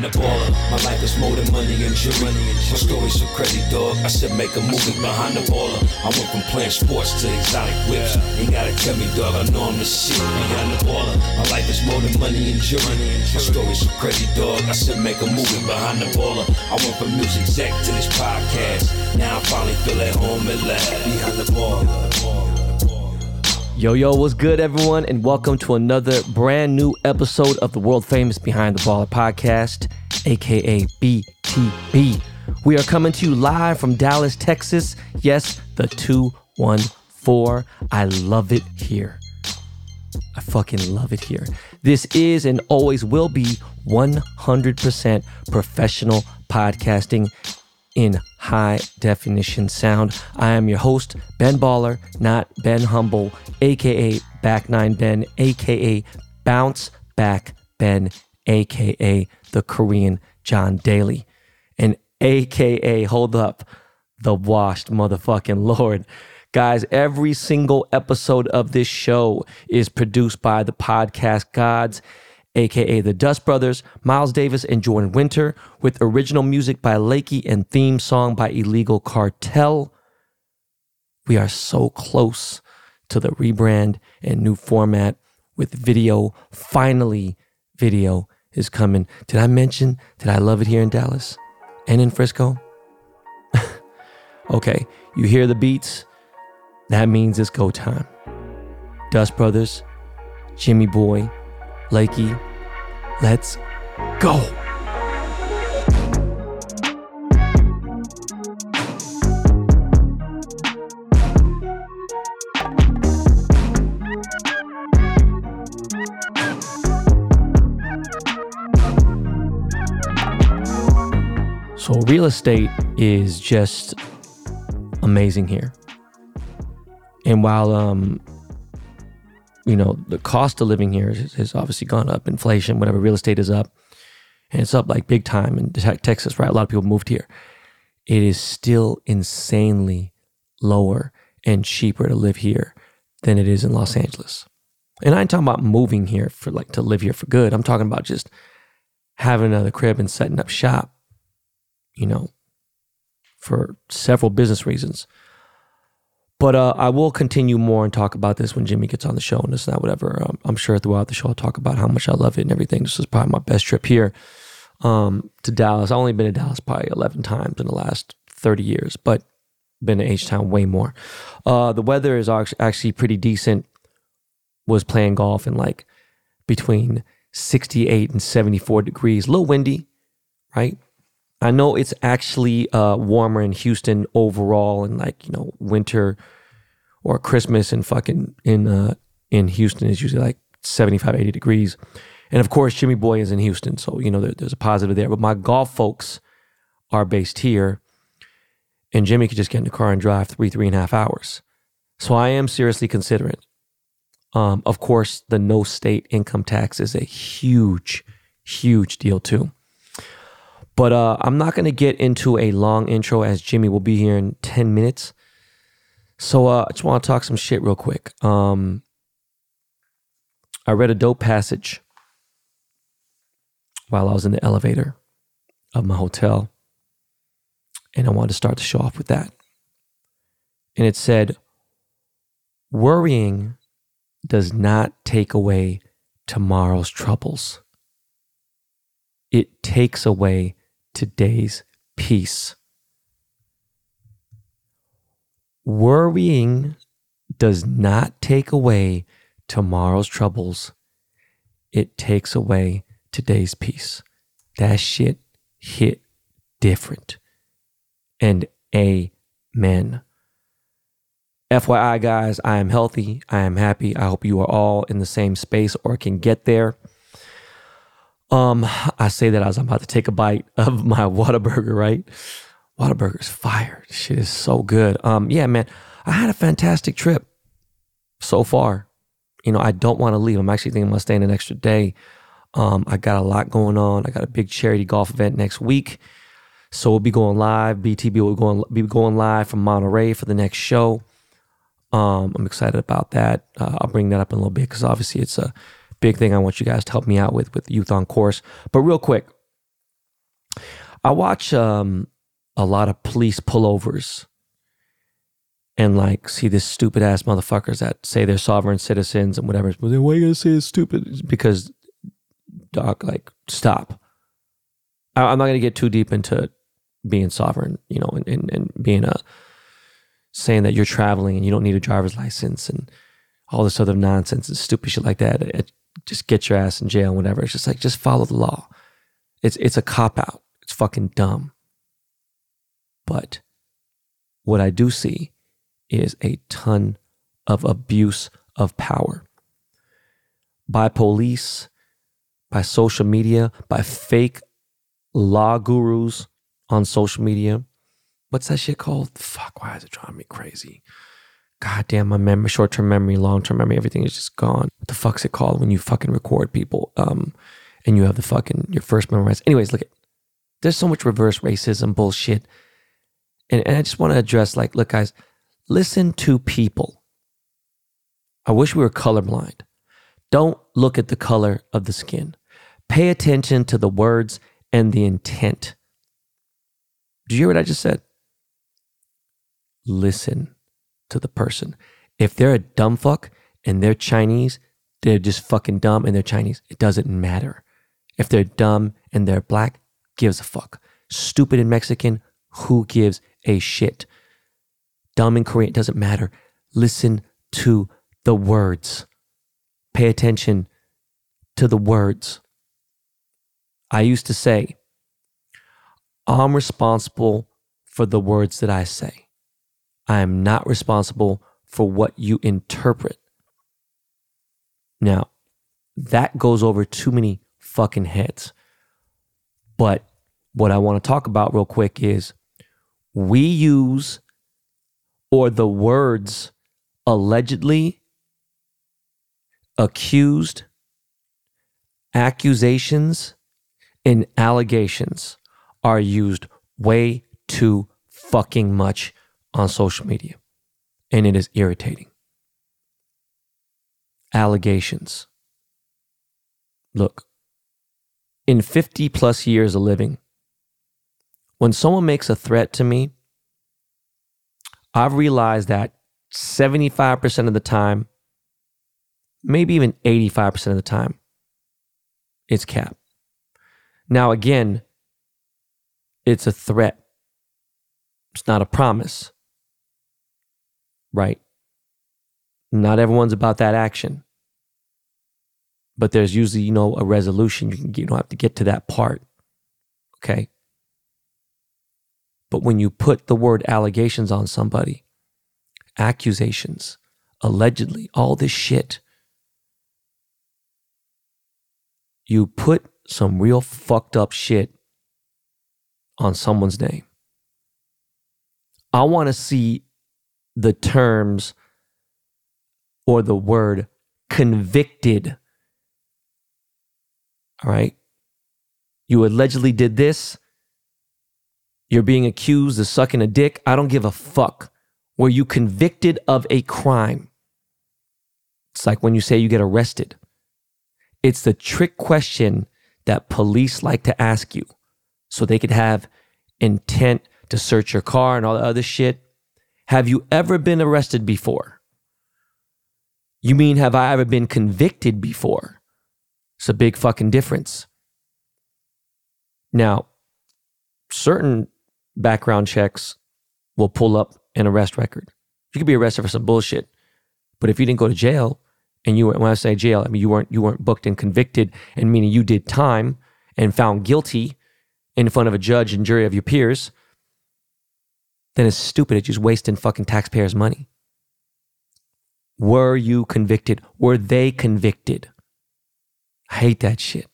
behind the baller. My life is more than money and jewelry. My story's so crazy, dog. I said make a movie behind the baller. I went from playing sports to exotic whips. Ain't gotta tell me, dog. I know I'm the shit behind the baller. My life is more than money and jewelry. My story's so crazy, dog. I said make a movie behind the baller. I went from music exec to this podcast. Now I finally feel at home at last. Behind the baller. Yo, yo, what's good, everyone? And welcome to another brand new episode of the world famous Behind the Baller podcast, aka BTB. We are coming to you live from Dallas, Texas. Yes, the 214. I love it here. I fucking love it here. This is and always will be 100% professional podcasting in high definition sound. I am your host, Ben Baller, not Ben Humble, aka Back Nine Ben, aka Bounce Back Ben, aka the Korean John Daly, and aka, hold up, the washed motherfucking Lord. Guys, every single episode of this show is produced by the podcast gods aka the Dust Brothers, Miles Davis and Jordan Winter, with original music by Lakey and theme song by Illegal Kartel. We are so close to the rebrand and new format with video. Finally, video is coming. Did I mention that I love it here in Dallas and in Frisco? okay, you hear the beats? That means it's go time. Dust Brothers, JimmyBoi, Lakey, let's go. So, real estate is just amazing here. And while um, you know, the cost of living here has, obviously gone up. Inflation, whatever, real estate is up. And it's up like big time in Texas, right? A lot of people moved here. It is still insanely lower and cheaper to live here than it is in Los Angeles. And I ain't talking about moving here for like to live here for good. I'm talking about just having another crib and setting up shop, you know, for several business reasons. But uh, I will continue more and talk about this when Jimmy gets on the show and this and that, whatever. Um, I'm sure throughout the show I'll talk about how much I love it and everything. This is probably my best trip here um, to Dallas. I've only been to Dallas probably 11 times in the last 30 years, but been to H Town way more. Uh, the weather is actually pretty decent. Was playing golf in like between 68 and 74 degrees, a little windy, right? I know it's actually uh, warmer in Houston overall, and like you know, winter or Christmas and fucking in uh, in Houston is usually like 75, 80 degrees. And of course, JimmyBoi is in Houston, so you know there, there's a positive there. But my golf folks are based here, and Jimmy could just get in the car and drive three, three and a half hours. So I am seriously considering. Um, of course, the no state income tax is a huge, huge deal too. But uh, I'm not going to get into a long intro as Jimmy will be here in 10 minutes. So uh, I just want to talk some shit real quick. Um, I read a dope passage while I was in the elevator of my hotel. And I wanted to start the show off with that. And it said, Worrying does not take away tomorrow's troubles, it takes away today's peace. Worrying does not take away tomorrow's troubles, it takes away today's peace. That shit hit different. And amen. FYI, guys, I am healthy. I am happy. I hope you are all in the same space or can get there. Um, I say that as I'm about to take a bite of my Whataburger, right? Whataburger's fire. Shit is so good. Um, yeah, man, I had a fantastic trip so far. You know, I don't want to leave. I'm actually thinking about staying an extra day. Um, I got a lot going on. I got a big charity golf event next week. So we'll be going live. BTB will going, be going live from Monterey for the next show. Um, I'm excited about that. Uh, I'll bring that up in a little bit because obviously it's a big thing I want you guys to help me out with with Youth on Course. But real quick, I watch um, a lot of police pullovers and like see this stupid ass motherfuckers that say they're sovereign citizens and whatever. But then why you gonna say it's stupid? Because, doc, like stop. I, I'm not gonna get too deep into being sovereign, you know, and, and, and being a saying that you're traveling and you don't need a driver's license and all this other nonsense and stupid shit like that. It, just get your ass in jail whatever. It's just like just follow the law. It's it's a cop out. It's fucking dumb. But what I do see is a ton of abuse of power by police, by social media, by fake law gurus on social media. What's that shit called? Fuck, why is it driving me crazy? God damn, my memory, short term memory, long term memory, everything is just gone. What the fuck's it called when you fucking record people um, and you have the fucking, your first memorized? Anyways, look, there's so much reverse racism bullshit. And, and I just want to address like, look, guys, listen to people. I wish we were colorblind. Don't look at the color of the skin. Pay attention to the words and the intent. Do you hear what I just said? Listen to the person. If they're a dumb fuck and they're Chinese, they're just fucking dumb and they're Chinese. It doesn't matter. If they're dumb and they're black, gives a fuck. Stupid and Mexican, who gives a shit? Dumb and Korean, doesn't matter. Listen to the words. Pay attention to the words. I used to say, I'm responsible for the words that I say. I am not responsible for what you interpret. Now, that goes over too many fucking heads. But what I want to talk about real quick is we use or the words allegedly, accused, accusations, and allegations are used way too fucking much on social media. And it is irritating. Allegations. Look, in 50 plus years of living, when someone makes a threat to me, I've realized that 75% of the time, maybe even 85% of the time, it's cap. Now, again, it's a threat. It's not a promise. Right? Not everyone's about that action. But there's usually, you know, a resolution. You, can, you don't have to get to that part. Okay? But when you put the word allegations on somebody, accusations, allegedly, all this shit, you put some real fucked up shit on someone's name. I want to see the terms or the word convicted. All right. You allegedly did this. You're being accused of sucking a dick. I don't give a fuck. Were you convicted of a crime? It's like when you say you get arrested. It's the trick question that police like to ask you so they could have intent to search your car and all the other shit. Have you ever been arrested before? You mean, have I ever been convicted before? It's a big fucking difference. Now, certain background checks will pull up an arrest record. You could be arrested for some bullshit, but if you didn't go to jail and you when I say jail, I mean you weren't you weren't booked and convicted, and meaning you did time and found guilty in front of a judge and jury of your peers, then it's stupid. It's just wasting fucking taxpayers' money. Were you convicted? Were they convicted? I hate that shit.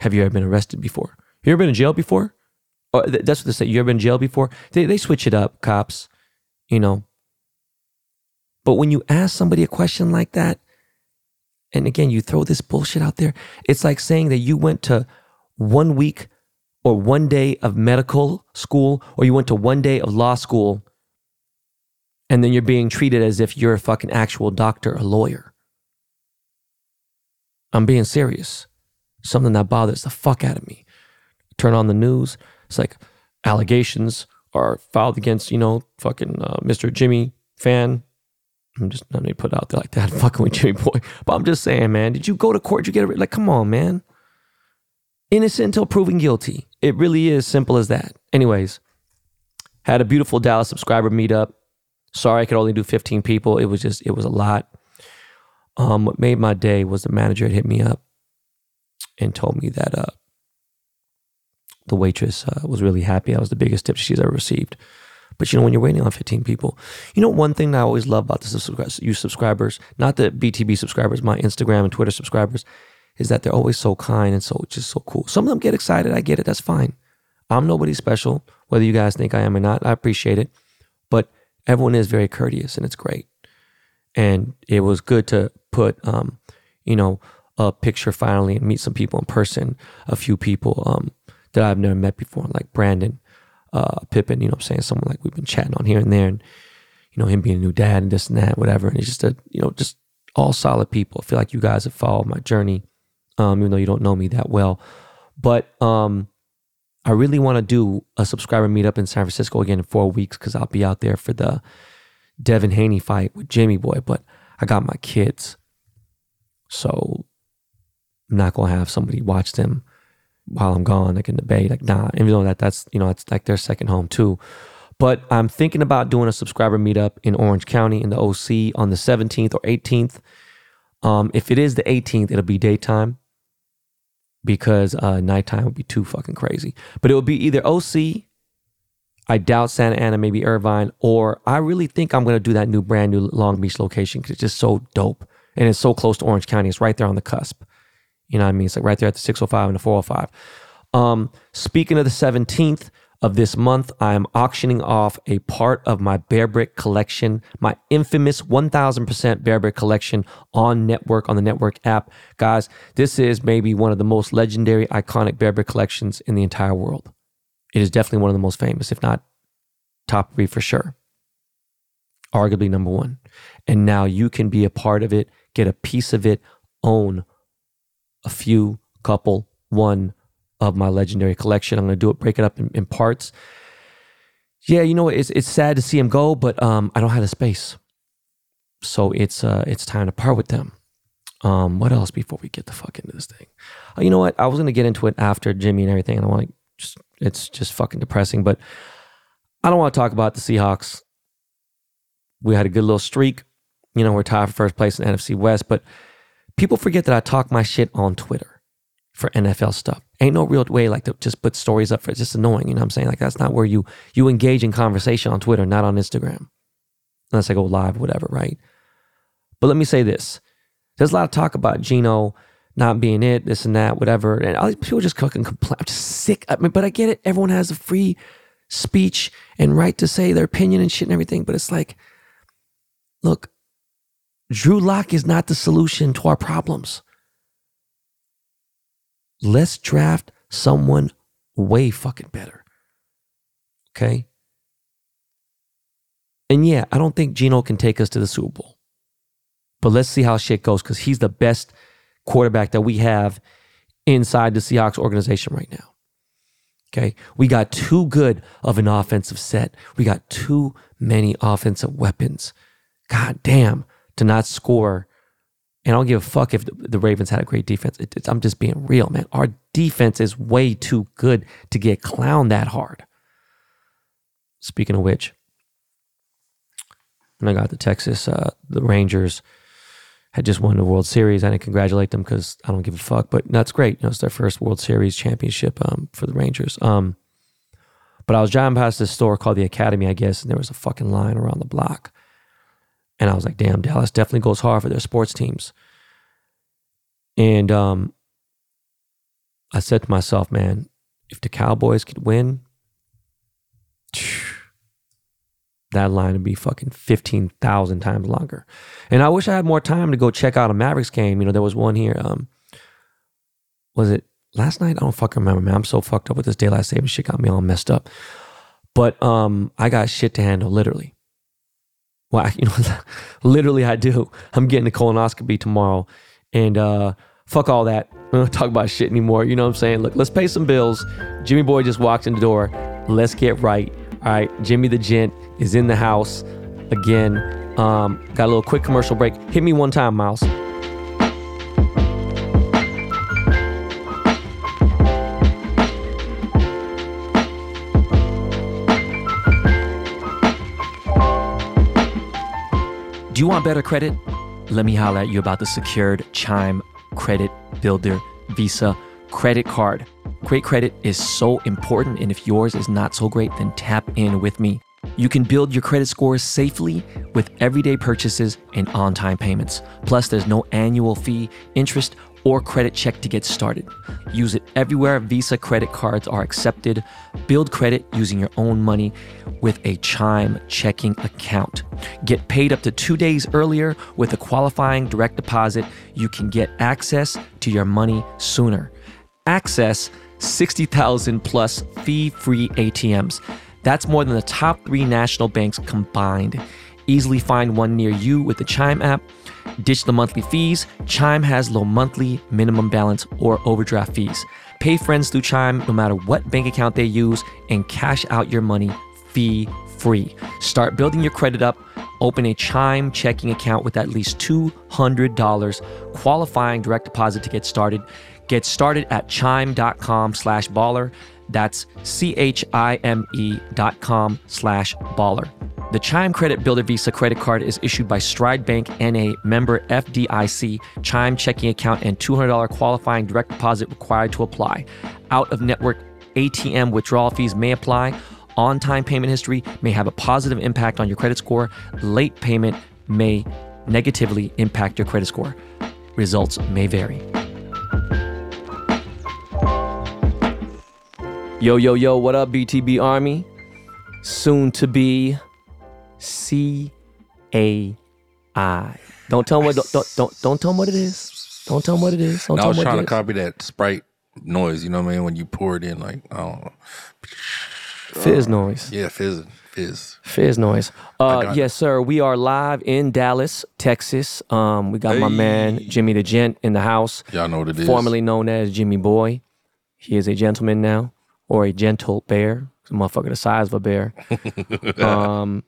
Have you ever been arrested before? Have You ever been in jail before? Oh, that's what they say. You ever been in jail before? They, they switch it up, cops, you know. But when you ask somebody a question like that, and again, you throw this bullshit out there, it's like saying that you went to one week or one day of medical school or you went to one day of law school and then you're being treated as if you're a fucking actual doctor or lawyer. I'm being serious. Something that bothers the fuck out of me. Turn on the news, It's like allegations are filed against, you know, fucking uh, Mr. Jimmy Fan. I'm just not gonna put out there like that, fucking with JimmyBoi. But I'm just saying, man, did you go to court? Did you get it? Like, come on, man. Innocent until proven guilty. It really is simple as that. Anyways, had a beautiful Dallas subscriber meetup. Sorry I could only do 15 people. It was just, it was a lot. Um, what made my day was the manager had hit me up and told me that uh, the waitress uh, was really happy. I was the biggest tip she's ever received. But you know, when you're waiting on 15 people, you know, one thing that I always love about the you subscribers, not the BTB subscribers, my Instagram and Twitter subscribers, is that they're always so kind and so just so cool. Some of them get excited. I get it. That's fine. I'm nobody special, whether you guys think I am or not. I appreciate it. But everyone is very courteous and it's great. And it was good to put, um, you know, a picture finally and meet some people in person, a few people um, that I've never met before, like Brandon uh, Pippin, you know I'm saying? Someone like we've been chatting on here and there and, you know, him being a new dad and this and that, whatever. And it's just a, you know, just all solid people. I feel like you guys have followed my journey, um, even though you don't know me that well. But um, I really want to do a subscriber meetup in San Francisco again in four weeks because I'll be out there for the Devin Haney fight with JimmyBoi. But I got my kids. So I'm not going to have somebody watch them while I'm gone, like in the Bay. Like, nah, even though that that's, you know, it's like their second home too. But I'm thinking about doing a subscriber meetup in Orange County in the OC on the 17th or 18th. Um, if it is the 18th, it'll be daytime because uh, nighttime would be too fucking crazy. But it would be either OC, I doubt Santa Ana, maybe Irvine, or I really think I'm to do that new brand new Long Beach location because it's just so dope. And it's so close to Orange County. It's right there on the cusp. You know what I mean? It's like right there at the 605 and the 405. Um, speaking of the 17th of this month, I am auctioning off a part of my Bearbrick collection, my infamous 1000% Bearbrick collection on NTWRK, on the NTWRK app. Guys, this is maybe one of the most legendary, iconic Bearbrick collections in the entire world. It is definitely one of the most famous, if not top three for sure. Arguably number one. And now you can be a part of it, get a piece of it, own a few, couple, one of my legendary collection. I'm going to do it, break it up in, in parts. Yeah, you know, it's it's sad to see him go, but um, I don't have the space, so it's uh, it's time to part with them. Um, what else before we get the fuck into this thing? Uh, you know what? I was gonna get into it after Jimmy and everything, and I want to just it's just fucking depressing, but I don't want to talk about the Seahawks. We had a good little streak. You know, we're tied for first place in NFC West, but people forget that I talk my shit on Twitter for NFL stuff. Ain't no real way like to just put stories up for it's just annoying. You know what I'm saying? Like that's not where you you engage in conversation on Twitter, not on Instagram. Unless I go live, whatever, right? But let me say this. There's a lot of talk about Geno not being it, this and that, whatever. And all these people just fucking complain. I'm just sick. I mean, but I get it. Everyone has a free speech and right to say their opinion and shit and everything. But it's like, look, Drew Lock is not the solution to our problems. Let's draft someone way fucking better. Okay? And yeah, I don't think Geno can take us to the Super Bowl. But let's see how shit goes because he's the best quarterback that we have inside the Seahawks organization right now. Okay. We got too good of an offensive set. We got too many offensive weapons. God damn to not score. And I don't give a fuck if the, the Ravens had a great defense. It, I'm just being real, man. Our defense is way too good to get clowned that hard. Speaking of which, when I got to Texas, uh, the Rangers had just won the World Series. I didn't congratulate them because I don't give a fuck, but that's great. You know, it's their first World Series championship um, for the Rangers. Um, but I was driving past this store called the Academy, I guess, and there was a fucking line around the block. And I was like, damn, Dallas definitely goes hard for their sports teams. And um, I said to myself, man, if the Cowboys could win, that line would be fucking 15,000 times longer. And I wish I had more time to go check out a Mavericks game. You know, there was one here. Um, was it last night? I don't fucking remember, man. I'm so fucked up with this daylight saving shit got me all messed up. But um, I got shit to handle, literally. Well, I, you know, literally I do. I'm getting a colonoscopy tomorrow, and uh, fuck all that. We don't talk about shit anymore. You know what I'm saying? Look, let's pay some bills. Jimmy Boy just walked in the door. Let's get right. All right. Jimmy the Gent is in the house again. Um, got a little quick commercial break. Hit me one time, Miles. Do you want better credit? Let me holler at you about the secured Chime Credit Builder Visa credit card. Great credit is so important, and if yours is not so great, then tap in with me. You can build your credit score safely with everyday purchases and on time payments. Plus, there's no annual fee, interest, or credit check to get started. Use it everywhere Visa credit cards are accepted. Build credit using your own money with a Chime checking account. Get paid up to two days earlier with a qualifying direct deposit. You can get access to your money sooner. Access 60,000 plus fee free ATMs. That's more than the top three national banks combined. Easily find one near you with the Chime app. Ditch the monthly fees. Chime has low monthly minimum balance or overdraft fees. Pay friends through Chime no matter what bank account they use and cash out your money fee free. Start building your credit up. Open a Chime checking account with at least $200 qualifying direct deposit to get started. Get started at chime.com slash baller. That's C-H-I-M-E dot com slash baller. The Chime Credit Builder Visa credit card is issued by Stride Bank NA member FDIC, Chime checking account, and $200 qualifying direct deposit required to apply. Out of network ATM withdrawal fees may apply. On time payment history may have a positive impact on your credit score. Late payment may negatively impact your credit score. Results may vary. Yo, yo, yo, what up, BTB Army? Soon to be C A I. Don't tell them what don't, don't don't tell them what it is. Don't tell them what it is. Don't And I tell was them trying it to is. copy that Sprite noise. You know what I mean? When you pour it in, like I don't know. Fizz noise. Yeah, fizz, fizz. Fizz noise. Uh, got it. yes, sir. We are live in Dallas, Texas. Um, we got my man Jimmy the Gent in the house, Y'all know what it is. formerly known as JimmyBoi. He is a gentleman now, or a gentle bear. He's a motherfucker the size of a bear. um,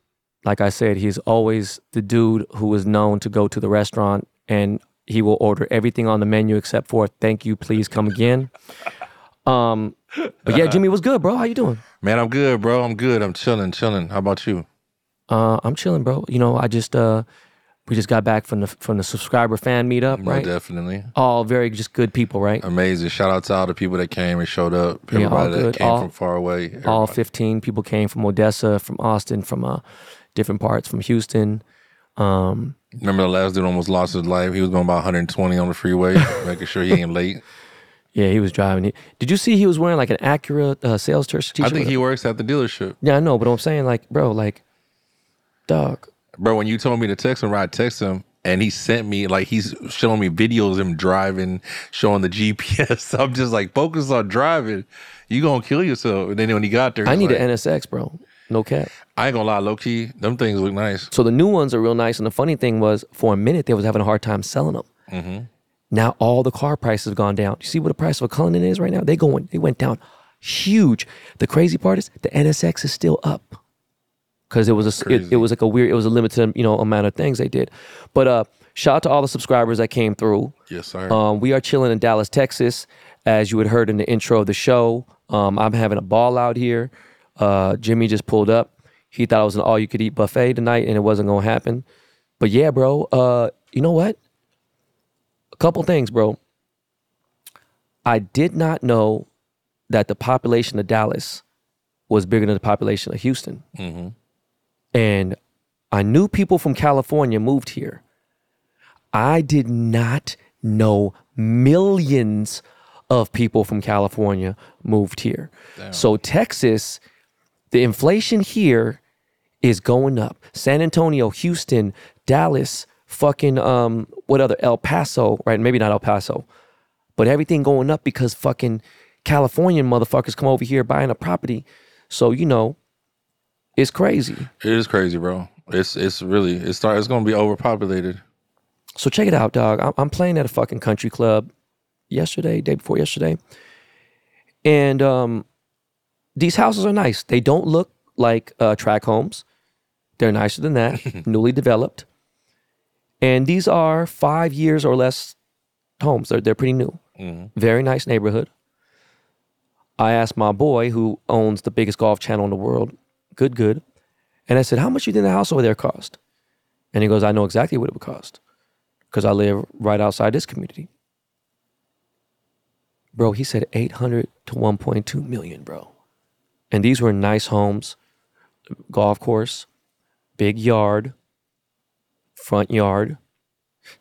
like I said, he's always the dude who is known to go to the restaurant and he will order everything on the menu except for "Thank you, please come again." Um, but yeah, Jimmy was good, bro. How you doing? Man, I'm good, bro. I'm good. I'm chilling, chilling. How about you? Uh, I'm chilling, bro. You know, I just uh, we just got back from the from the subscriber fan meetup, No, right? definitely. All very just good people, right? Amazing. Shout out to all the people that came and showed up. Yeah, all Everybody good. that came All- from far away. All 15 people came from Odessa, from Austin, from uh, different parts, from Houston. Um, Remember the last dude almost lost his life. He was going about 120 on the freeway, making sure he ain't late. yeah, he was driving. He, did you see he was wearing like an Acura uh, sales t- t-shirt? I think he works at the dealership. Yeah, I know, but I'm saying like, bro, like, dog. Bro, when you told me to text him, I text him, and he sent me like he's showing me videos of him driving, showing the GPS. I'm just like, focus on driving. You gonna kill yourself. And then when he got there, I need like, an NSX, bro. No cap. I ain't gonna lie, low key, them things look nice. So the new ones are real nice. And the funny thing was, for a minute, they was having a hard time selling them. Mm-hmm. Now all the car prices have gone down. You see what the price of a Cullinan is right now? They going, they went down huge. The crazy part is the NSX is still up because it was a, it, it was like a weird, it was a limited, you know, amount of things they did. But uh, shout out to all the subscribers that came through. Yes, sir. Um, we are chilling in Dallas, Texas, as you had heard in the intro of the show. Um, I'm having a ball out here. Uh, Jimmy just pulled up. He thought it was an all-you-could-eat buffet tonight, and it wasn't gonna happen. But yeah, bro. Uh, you know what? A couple things, bro. I did not know that the population of Dallas was bigger than the population of Houston, Mhm. and I knew people from California moved here. I did not know millions of people from California moved here. So Texas, the inflation here is going up. San Antonio, Houston, Dallas, fucking um what other El Paso, right? Maybe not El Paso. But everything going up because fucking Californian motherfuckers come over here buying a property. So, you know, it's crazy. it is crazy, bro. It's it's really it's start it's gonna be overpopulated. So check it out, dog. I'm, I'm playing at a fucking country club. yesterday, day before yesterday. And um, these houses are nice. They don't look like uh, track homes. They're nicer than that, newly developed. And these are five years or less homes. They're, they're pretty new. Very nice neighborhood. I asked my boy, who owns the biggest golf channel in the world, good, good. And I said, How much do you think the house over there cost? And he goes, I know exactly what it would cost because I live right outside this community. Bro, he said 800 to 1.2 million, bro. And these were nice homes, golf course, big yard, front yard.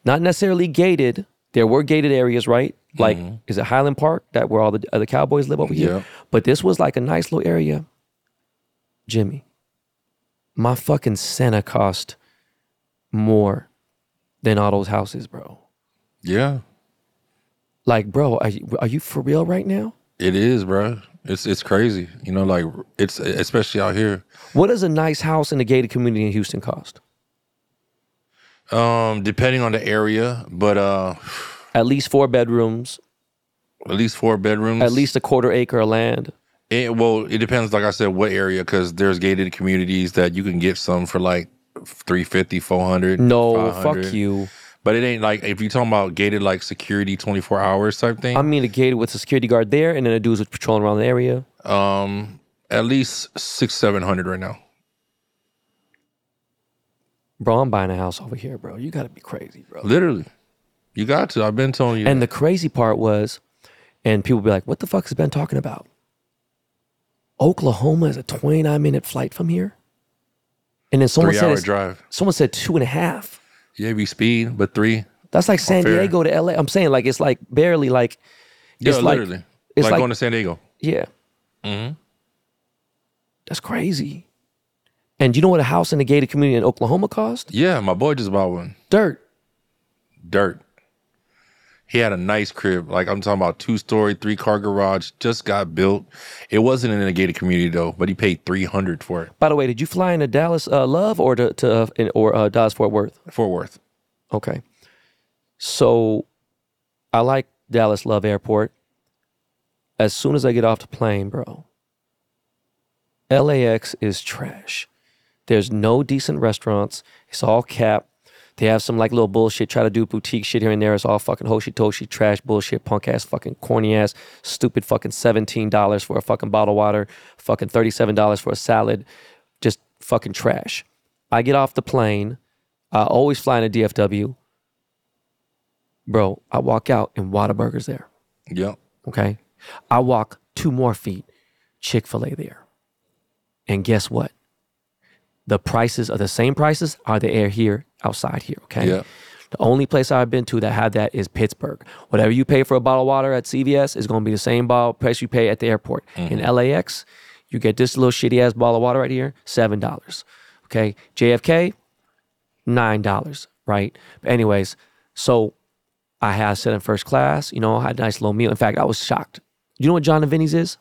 Not necessarily gated. There were gated areas, right? Like, mm-hmm. is it Highland Park that where all the other cowboys live over here? Yeah. But this was like a nice little area. Jimmy, my fucking Santa cost more than all those houses, bro. Yeah, Like, bro, are you, are you for real right now? it is, bro. It's it's crazy. You know, like it's especially out here. What does a nice house in a gated community in Houston cost? Um, depending on the area, but uh, At least four bedrooms, at least four bedrooms. at least a quarter acre of land. It, well, it depends. Like I said, what area? Because there's gated communities that you can get some for like 350, 400. No, 500. fuck you. But it ain't like if you're talking about gated like security 24 hours type thing. I mean, a gated with a security guard there, and then a dude's patrolling around the area. um, at least six, seven hundred right now. Bro, I'm buying a house over here, bro. You gotta be crazy, bro. Literally, you got to. I've been telling you. And the crazy part was, and people be like, what the fuck has Ben talking about? Oklahoma is a 29 minute flight from here. And then someone three said, hour drive. someone said two and a half. Yeah, be speed, but three. That's like San fair. Diego to LA. I'm saying like it's like barely like Yeah, it's like literally. it's like, like- going to San Diego. yeah. Mm-hmm. That's crazy. And you know what a house in a gated community in Oklahoma cost? Yeah, my boy just bought one. Dirt. Dirt. He had a nice crib. Like I'm talking about two story, three car garage, just got built. It wasn't in a gated community though, but he paid three hundred for it. By the way, did you fly into Dallas uh, Love or to, to uh, in, or uh, Dallas Fort Worth? Fort Worth. Okay. So I like Dallas Love Airport. As soon as I get off the plane, bro, LAX is trash. There's no decent restaurants. It's all cap. They have some like little bullshit, try to do boutique shit here and there. It's all fucking hoshi toshi, trash bullshit, punk ass, fucking corny ass, stupid fucking $17 for a fucking bottle of water, fucking $37 for a salad. Just fucking trash. I get off the plane. I always fly in a DFW. Bro, I walk out and Whataburger's there. Yep. Okay. I walk two more feet, Chick fil A there. And guess what? The prices are the same prices are the air here outside here. Okay. Yeah. The only place I've been to that had that is Pittsburgh. Whatever you pay for a bottle of water at CVS is going to be the same bottle price you pay at the airport. Mm-hmm. In LAX, you get this little shitty ass bottle of water right here, seven dollars. Okay. JFK, nine dollars. Right. But anyways, so I had sat in first class. You know, I had a nice little meal. In fact, I was shocked. You know what Jon and Vinny's is?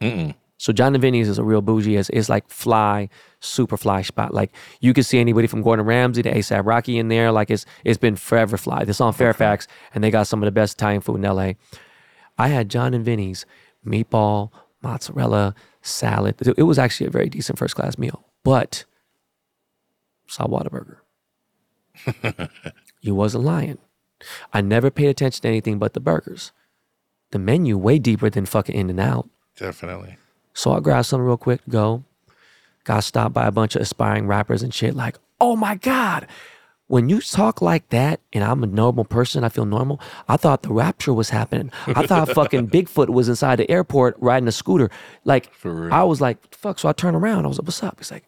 Mm-mm. So Jon and Vinny's is a real bougie. It's, it's like fly, super fly spot. Like you can see anybody from Gordon Ramsay to ASAP Rocky in there. Like it's it's been forever fly. This on Fairfax, and they got some of the best Italian food in LA. I had Jon and Vinny's meatball, mozzarella, salad. It, it was actually a very decent first class meal, but saw Whataburger. you wasn't lying. I never paid attention to anything but the burgers. The menu way deeper than fucking In and Out. Definitely. So I grabbed something real quick to go. Got stopped by a bunch of aspiring rappers and shit. Like, oh my God. When you talk like that and I'm a normal person, I feel normal. I thought the rapture was happening. I thought fucking Bigfoot was inside the airport riding a scooter. Like, I was like, fuck. So I turned around. I was like, what's up? He's like,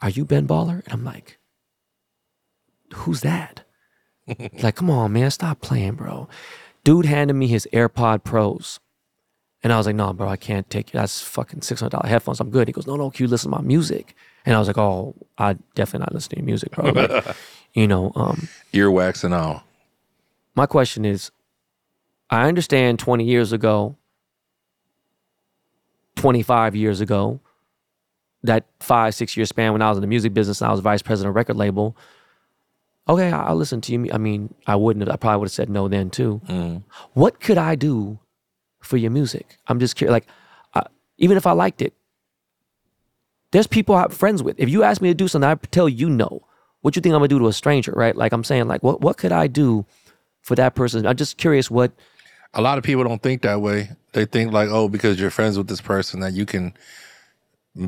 are you Ben Baller? And I'm like, who's that? Like, come on, man, stop playing, bro. Dude handed me his AirPod Pros. And I was like, no, bro, I can't take it. That's fucking $600 headphones. I'm good. He goes, no, no, can you listen to my music? And I was like, oh, I definitely not listening to your music, bro. Like, you know, um, Earwax and all. my question is I understand 20 years ago, 25 years ago, that five, six year span when I was in the music business and I was vice president of a record label, Okay, I'll listen to you. I mean, I wouldn't have, I probably would have said no then too. Mm. What could I do for your music? I'm just curious. Like, even if I liked it, there's people I'm friends with. If you ask me to do something, I tell you no. What you think I'm gonna do to a stranger, right? Like I'm saying, like, what what could I do for that person? I'm just curious what A lot of people don't think that way. They think like, oh, because you're friends with this person, that you can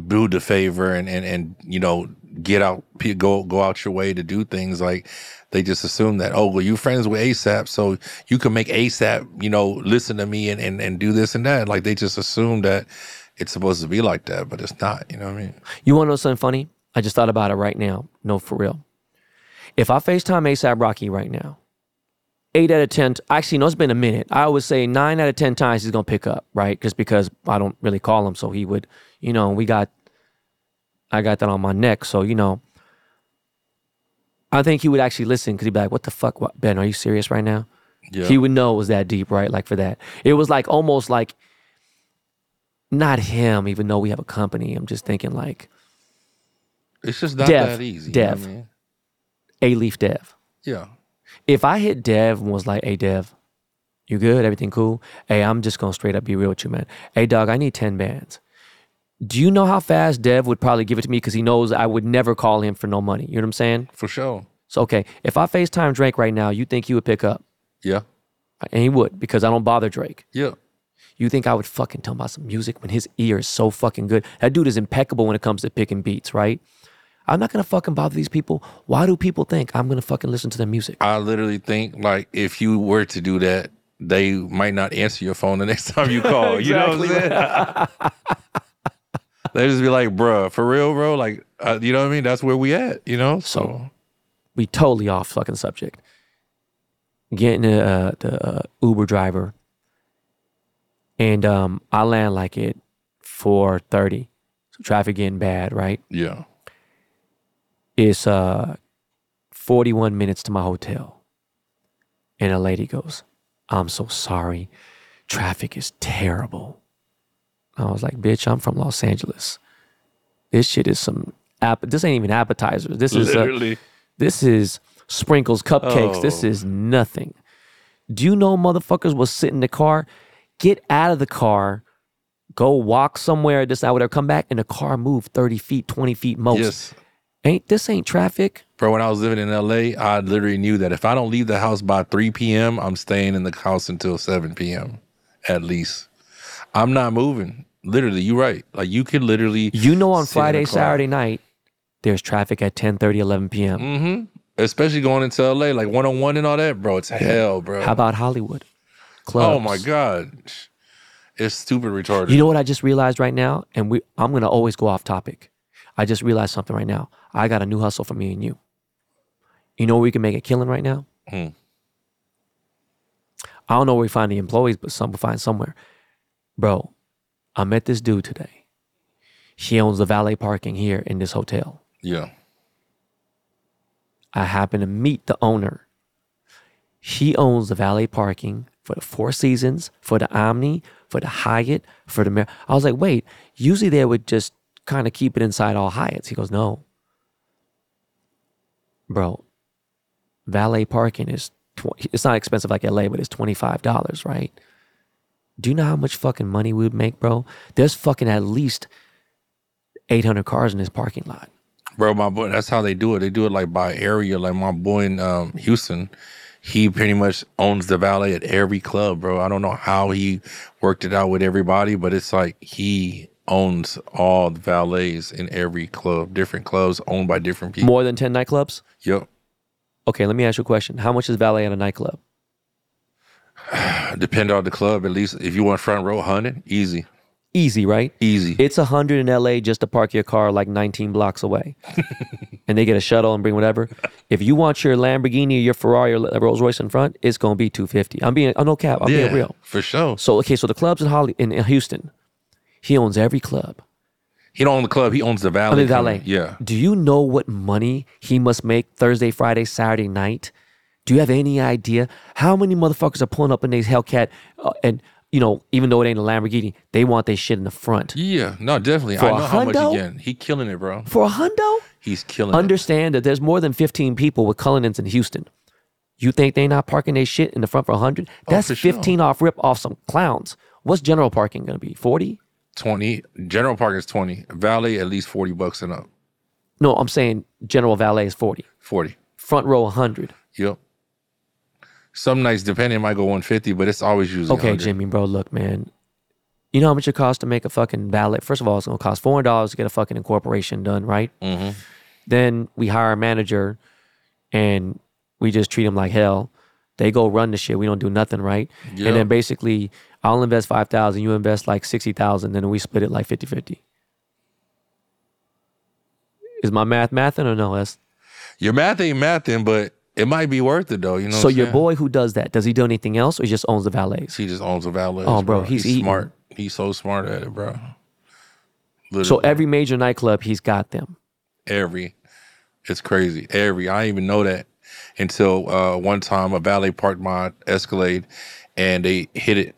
do the favor and and and you know get out, go go out your way to do things. Like they just assume that, oh, well, you friends with ASAP, so you can make ASAP, you know, listen to me and and and do this and that. Like they just assume that it's supposed to be like that, but it's not. You know what I mean? You want to know something funny? I just thought about it right now. No, for real. If I FaceTime ASAP Rocky right now, eight out of 10, actually, no, it's been a minute. I would say nine out of 10 times he's going to pick up, right? Just because I don't really call him. So he would, you know, we got, I got that on my neck. So, you know, I think he would actually listen because he'd be like, what the fuck? What, ben, are you serious right now? Yeah. He would know it was that deep, right? Like for that. It was like almost like, not him, even though we have a company. I'm just thinking like, it's just not Dev, that easy. you know Dev. I mean? A Leaf Dev. Yeah. If I hit Dev and was like, hey, Dev, you good? Everything cool? Hey, I'm just going to straight up be real with you, man. Hey, dog, I need 10 bands. Do you know how fast Dev would probably give it to me? Because he knows I would never call him for no money. You know what I'm saying? For sure. So, okay, if I FaceTime Drake right now, you think he would pick up? Yeah. And he would because I don't bother Drake. Yeah. You think I would fucking tell him about some music when his ear is so fucking good? That dude is impeccable when it comes to picking beats, right? I'm not gonna fucking bother these people. Why do people think I'm gonna fucking listen to their music? I literally think like if you were to do that, they might not answer your phone the next time you call. You know what I'm saying? they just be like, bruh, for real, bro. Like, uh, you know what I mean? That's where we at. You know? So, we totally off fucking subject. Getting the uh, the uh, Uber driver, and um, I land like at four thirty. So traffic getting bad, right? yeah. It's uh forty one minutes to my hotel, and a lady goes, "I'm so sorry, traffic is terrible." I was like, "Bitch, I'm from Los Angeles. This shit is some app. This ain't even appetizers. This is Literally. This is sprinkles, cupcakes. This Oh. is nothing. Do you know motherfuckers will sit in the car, get out of the car, go walk somewhere, this, that, whatever, come back, and the car move 30 feet, 20 feet most. yes. Ain't this ain't traffic? Bro, when I was living in LA, I literally knew that if I don't leave the house by 3 p.m., I'm staying in the house until 7 p.m. at least. I'm not moving. Literally, you're right. Like you could literally You know on sit in the Friday, car. Saturday night, there's traffic at 10 11 p.m. Mm-hmm. Especially going into LA, like one on one and all that, bro. It's hell, bro. How about Hollywood? Clubs. oh my God. It's stupid retarded. You know what I just realized right now? And we I'm gonna always go off topic. I just realized something right now. I got a new hustle for me and you. You know where we can make a killing right now? Hmm. I don't know where we find the employees, but some will find somewhere. Bro, I met this dude today. He owns the valet parking here in this hotel. yeah. I happened to meet the owner. He owns the valet parking for the Four Seasons, for the Omni, for the Hyatt, for the Mar- I was like, wait, usually they would just kind of keep it inside all Hyatts. He goes, no. Bro, valet parking is, tw- it's not expensive like LA, but it's $25, right? Do you know how much fucking money we would make, bro? There's fucking at least 800 cars in this parking lot. Bro, my boy, that's how they do it. They do it like by area. Like my boy in um, Houston, he pretty much owns the valet at every club, bro. I don't know how he worked it out with everybody, but it's like he owns all the valets in every club, different clubs owned by different people. More than 10 nightclubs? Yep. Okay, let me ask you a question. How much is valet at a nightclub? Depend on the club. At least if you want front row, hundred, easy, Easy, right? easy. It's a hundred in LA just to park your car like 19 blocks away, and they get a shuttle and bring whatever. If you want your Lamborghini or your Ferrari or Rolls Royce in front, it's gonna be 250. I'm being, oh no cap, I'm being real. for sure. So okay, so the clubs in Holly in, in Houston, he owns every club. He don't own the club. He owns the valet. I mean, valet. Yeah. Do you know what money he must make Thursday, Friday, Saturday night? Do you have any idea how many motherfuckers are pulling up in these Hellcat uh, and you know, even though it ain't a Lamborghini, they want their shit in the front. Yeah, no, definitely. For I a know how much hundo? he getting. He killing it, bro. For a hundo, He's killing it. understand that there's more than 15 people with Cullinans in Houston. You think they not parking their shit in the front for 100? That's Oh, for sure. 15 off rip off some clowns. What's general parking going to be? 40? 20. General Park is 20. Valley, at least 40 bucks and up. No, I'm saying general valet is 40. 40. Front row 100. Yep. Some nights, depending, it might go 150, but it's always usually Okay, 100. Jimmy, bro, look, man. You know how much it costs to make a fucking ballot? First of all, it's going to cost $400 to get a fucking incorporation done, right? Mhm. Then we hire a manager and we just treat them like hell. They go run the shit. We don't do nothing, right? Yeah. And then basically, I'll invest 5000 you invest like 60000 then we split it like 50 50. Is my math mathing or no? That's, Your math ain't mathing, but it might be worth it, though. You know so what I'm your saying? boy who does that, does he do anything else or he just owns the valets? He just owns the valet. Oh, bro, he's eating. smart. He's so smart at it, bro. Literally. So every major nightclub, he's got them. every. It's crazy. Every. I didn't even know that until uh, one time a valet parked my Escalade and they hit it.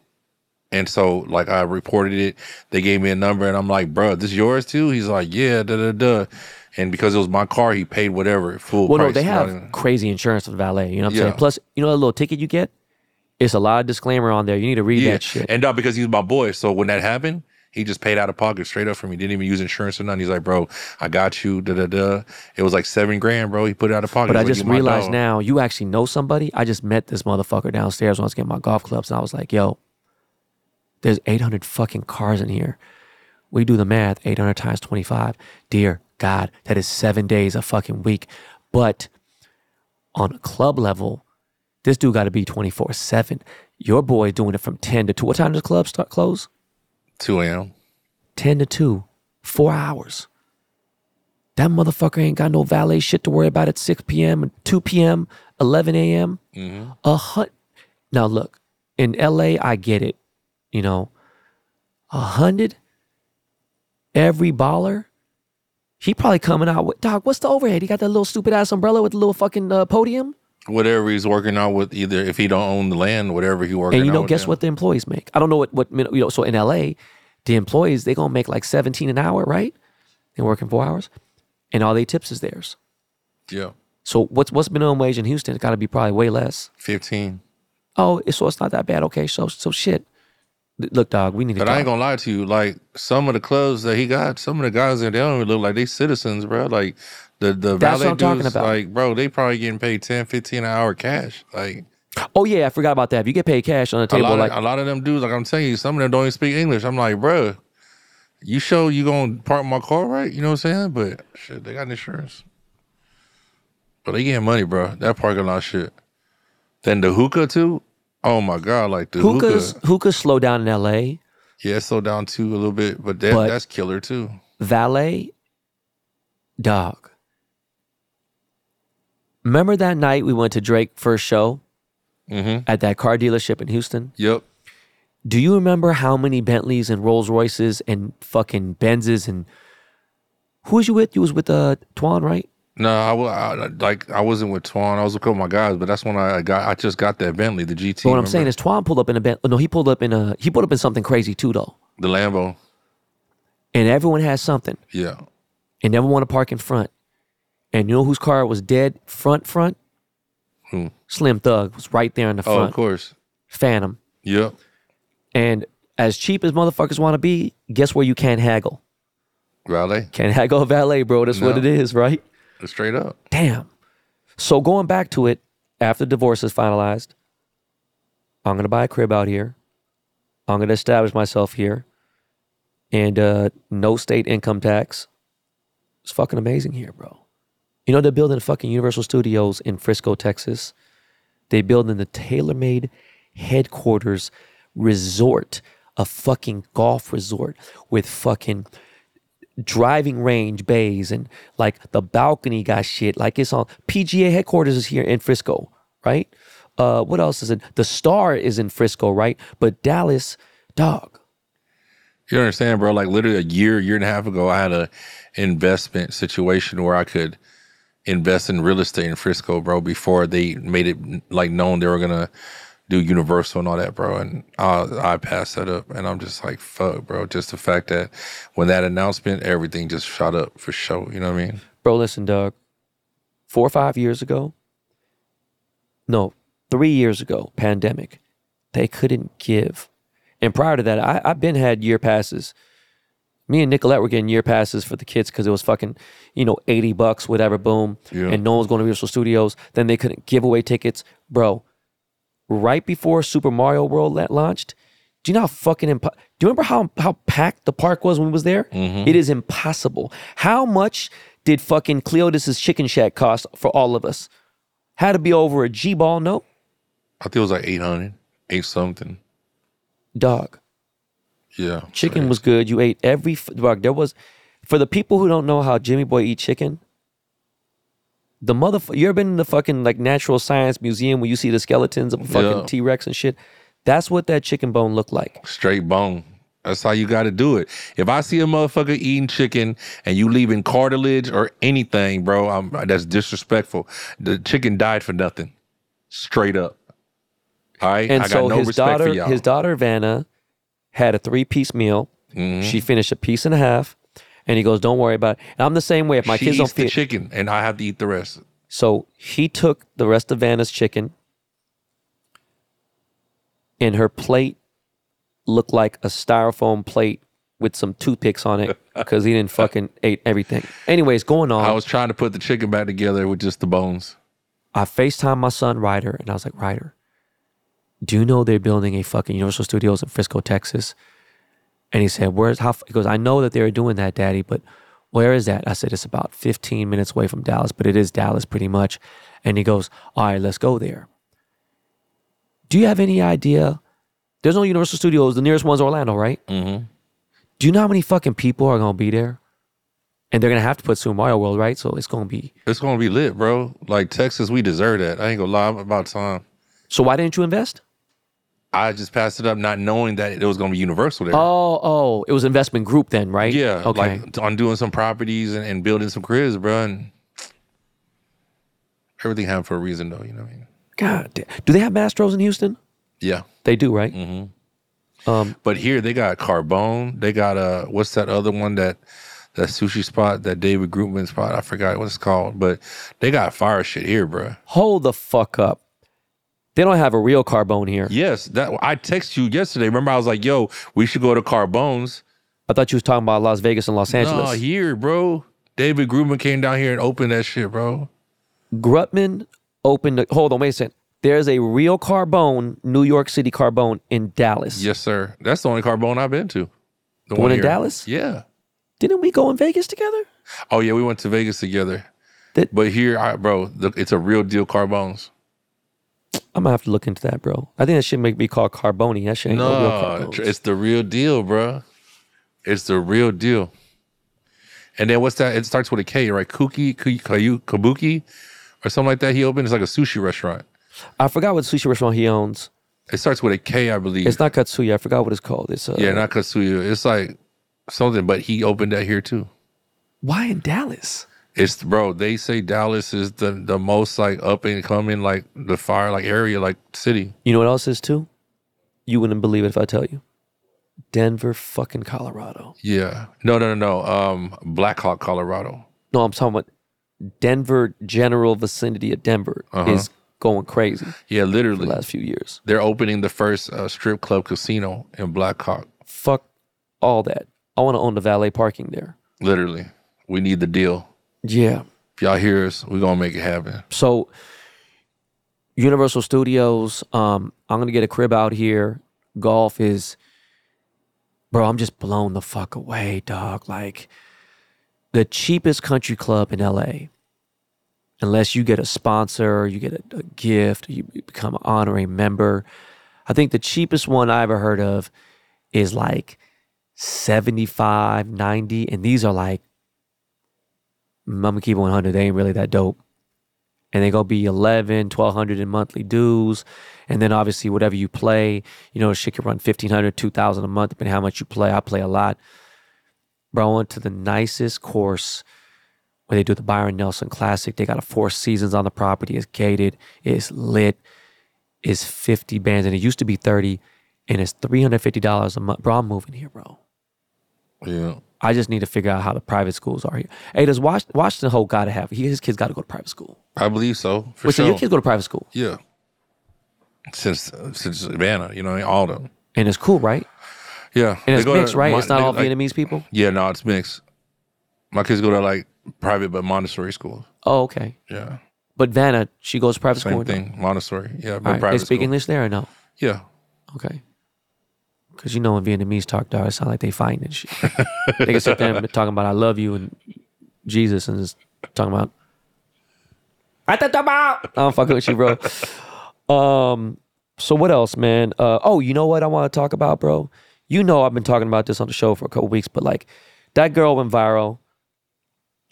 And so, like, I reported it. They gave me a number, and I'm like, "Bro, this is yours too?" He's like, "Yeah, da da da." And because it was my car, he paid whatever full Well, price. no, they have even- crazy insurance for the valet. You know what I'm Yeah. saying? Plus, you know that little ticket you get? It's a lot of disclaimer on there. You need to read yeah, that shit. and uh, because he's my boy, so when that happened, he just paid out of pocket straight up for me. Didn't even use insurance or nothing. He's like, "Bro, I got you." Da da da. It was like seven grand, bro. He put it out of pocket. But I just "You realized now you actually know somebody. I just met this motherfucker downstairs when I was getting my golf clubs, and I was like, "Yo, there's 800 fucking cars in here. We do the math. 800 times 25. Dear God, that is seven days a fucking week. But on a club level, this dude got to be 24 seven. Your boy doing it from 10 to 2. What time does the club start close? 2 a.m. 10 to 2, four hours. That motherfucker ain't got no valet shit to worry about at 6 p.m., 2 p.m., 11 a.m. Mm-hmm. A hun- Now, look, in LA, I get it. You know, a hundred, every baller, he probably coming out with, dog, what's the overhead? He got that little stupid ass umbrella with the little fucking uh, podium. Whatever he's working out with, either if he don't own the land, whatever he working And you know, guess what the employees make? I don't know what, what, you know, so in LA, the employees, they gonna make like 17 an hour, right? They're working four hours. And all they tips is theirs. Yeah, So what's what's minimum wage in Houston? It's got to be probably way less. 15. Oh, so it's not that bad. Okay, so so shit. Look, dog, we need to. But I ain't gonna lie to you. Like some of the clubs that he got, some of the guys in there, they don't even look like they citizens, bro. Like the the That's valet what I'm talking dudes, about. like bro, they probably getting paid 10, 15 an hour cash. Like Oh yeah, I forgot about that. If you get paid cash on the table, lot, like of, a lot of them dudes, like I'm telling you, some of them don't even speak English. I'm like, bro, you show you gonna park my car right? You know what I'm saying? But shit, they got insurance. But they getting money, bro. That parking lot shit. Then the hookah too. Oh my god, like the hookahs, hookah. slow down in L.A. Yeah, slow down too a little bit, but that But- that's killer too. Valet, dog. Remember that night we went to Drake first show Mm-hmm. at that car dealership in Houston? Yep. Do you remember how many Bentleys and Rolls Royces and fucking Benzes and who was you with? You was with uh Twan, right? No, I, I like I wasn't with Twan. I was with a couple of my guys, but that's when I got. I just got that Bentley, the GT. But what I'm remember? saying is Twan pulled up in a Bent. No, he pulled up in a he pulled up in something crazy too though. the Lambo. And everyone has something. Yeah, And never want to park in front. And you know whose car was dead front front? Who? Slim Thug was right there in the front. Oh, of course. Phantom. Yep. And as cheap as motherfuckers want to be, guess where you can't haggle? Valet. Can't haggle a valet, bro. That's what it is, right? Straight up. Damn. So going back to it, after divorce is finalized, I'm gonna buy a crib out here. I'm gonna establish myself here. And uh no state income tax. It's fucking amazing here, bro. You know they're building a fucking Universal Studios in Frisco, Texas. They building the tailor-made headquarters resort, a fucking golf resort with fucking driving range bays and like the balcony got shit. Like it's on PGA headquarters is here in Frisco, right? Uh, what else is it? The Star is in Frisco, right? But Dallas, dog. You understand, bro? Like literally a year, year and a half ago, I had a investment situation where I could invest in real estate in Frisco, bro. Before they made it like known they were gonna do Universal and all that, bro. And I, I passed that up, and I'm just like, fuck, bro. Just the fact that when that announcement, everything just shot up for sure. You know what I mean? Bro, listen, Doug. Four or five years ago, no, three years ago, pandemic, they couldn't give. And prior to that, I, I've been had year passes. Me and Nicolette were getting year passes for the kids because it was fucking, you know, 80 bucks, whatever, boom. Yeah. And no one was going to Universal Studios. Then they couldn't give away tickets. Bro, right before Super Mario World la- launched, do you know how fucking impo- do you remember how how packed the park was when we was there? Mm-hmm. It is impossible. How much did fucking Cletus's Chicken Shack cost for all of us? Had to be over a G ball, no? I think it was like 800, eight something. Dog. Yeah. Chicken was good. You ate every dog. There was for the people who don't know how JimmyBoi eat chicken. The mother, you ever been in the fucking like natural science museum where you see the skeletons of a fucking Yeah. T Rex and shit? That's what that chicken bone looked like. straight bone. That's how you got to do it. If I see a motherfucker eating chicken and you leaving cartilage or anything, bro, I'm, that's disrespectful. The chicken died for nothing. Straight up. All right. And I got so no his respect daughter, for y'all. his daughter Vanna, had a three piece meal. Mm-hmm. She finished a piece and a half, and he goes, "Don't worry about it." And I'm the same way. If my she kids eats don't the feel, chicken and I have to eat the rest. so he took the rest of Vanna's chicken, and her plate looked like a styrofoam plate with some toothpicks on it because he didn't fucking ate everything. Anyways, going on. I was trying to put the chicken back together with just the bones. I FaceTime my son Ryder and I was like, Ryder, do you know they're building a fucking Universal Studios in Frisco, Texas? And he said, Where's how he goes, I know that they're doing that, Daddy, but where is that? I said, It's about 15 minutes away from Dallas, but it is Dallas pretty much. And he goes, All right, let's go there. Do you have any idea? There's no Universal Studios. The nearest one's Orlando, right? Mm-hmm. Do you know how many fucking people are gonna be there? And they're gonna have to put Super Mario World, right? So it's gonna be. It's gonna be lit, bro. Like Texas, we deserve that. I ain't gonna lie about time. So why didn't you invest? I just passed it up, not knowing that it was gonna be universal there. Oh, oh, it was investment group then, right? Yeah, Okay. like on doing some properties and, and building some cribs, bro. And everything happened for a reason, though. You know what I mean? God damn. Do they have Mastros in Houston? Yeah. They do, right? Mm-hmm. Um, But here they got Carbone. They got uh, what's that other one that that sushi spot, that David Grutman spot? I forgot what it's called, but they got fire shit here, bro. hold the fuck up. They don't have a real Carbone here. Yes, that I texted you yesterday. Remember, I was like, "Yo, we should go to Carbones." I thought you was talking about Las Vegas and Los Angeles. No, here, bro. David Grutman came down here and opened that shit, bro. Grutman opened. The, hold on, wait a second. There's a real Carbone, New York City Carbone in Dallas. Yes, sir. That's the only Carbone I've been to. The one in here. Dallas? Yeah. Didn't we go in Vegas together? Oh yeah, we went to Vegas together. That- but here, I, bro, the, it's a real deal Carbones. I'm gonna have to look into that, bro. I think that shit may be called Carboni. That shit ain't no, real No, Carbones. it's the real deal, bro. It's the real deal. And then what's that? It starts with a K, right? Kuki, Kayu, Kabuki, or something like that. He opened. It's like a sushi restaurant. I forgot what sushi restaurant he owns. It starts with a K, I believe. It's not Katsuya. I forgot what it's called. It's uh, yeah, not Katsuya. It's like something, but he opened that here too. why in Dallas? It's bro. They say Dallas is the the most like up and coming like the fire like area like city. You know what else is too? You wouldn't believe it if I tell you. Denver, fucking Colorado. Yeah. No, no, no, no. Um, Black Hawk, Colorado. No, I'm talking about Denver, general vicinity of Denver Uh-huh. is going crazy Yeah, the literally. last few years. They're opening the first uh, strip club casino in Black Hawk. Fuck all that. I want to own the valet parking there. Literally. We need the deal. Yeah. If y'all hear us, we're gonna make it happen. So Universal Studios, um, I'm gonna get a crib out here. Golf is bro, I'm just blown the fuck away, dog. Like the cheapest country club in LA, unless you get a sponsor, you get a, a gift, you become an honorary member. I think the cheapest one I ever heard of is like 75, 90, and these are like I'm gonna keep it 100. They ain't really that dope. And they gonna be 11, 1200 in monthly dues. And then obviously whatever you play, you know, shit could run 1500, 2000 a month, depending how much you play. I play a lot. Bro, I went to the nicest course where they do the Byron Nelson Classic. They got a four seasons on the property. It's gated. It's lit. It's 50 bands and it used to be 30 and it's $350 a month. Bro, I'm moving here, bro. Yeah. I just need to figure out how the private schools are here. Hey, does Was- Washington Hope got to have, he, his kids got to go to private school. I believe so. For Wait, so your kids go to private school yeah. Since since Savannah, you know, all of them. and it's cool, right? Yeah. And it's go to mixed, right? Mon- it's not they- all like- Vietnamese people? Yeah, no, it's mixed. My kids go to like private but Montessori school. Oh, okay. Yeah. But Vanna, she goes to private Same school. thing. Montessori. Yeah. But right. private They speak school. English there or no? Yeah. Okay. Because you know when Vietnamese talk, dog, it sound like they fighting and shit. they can sit there and talking about I love you and Jesus and just talking about I thought about I'm fucking with you, bro. Um, so what else, man? Uh, oh, you know what I want to talk about, bro? You know I've been talking about this on the show for a couple weeks, but like that girl went viral.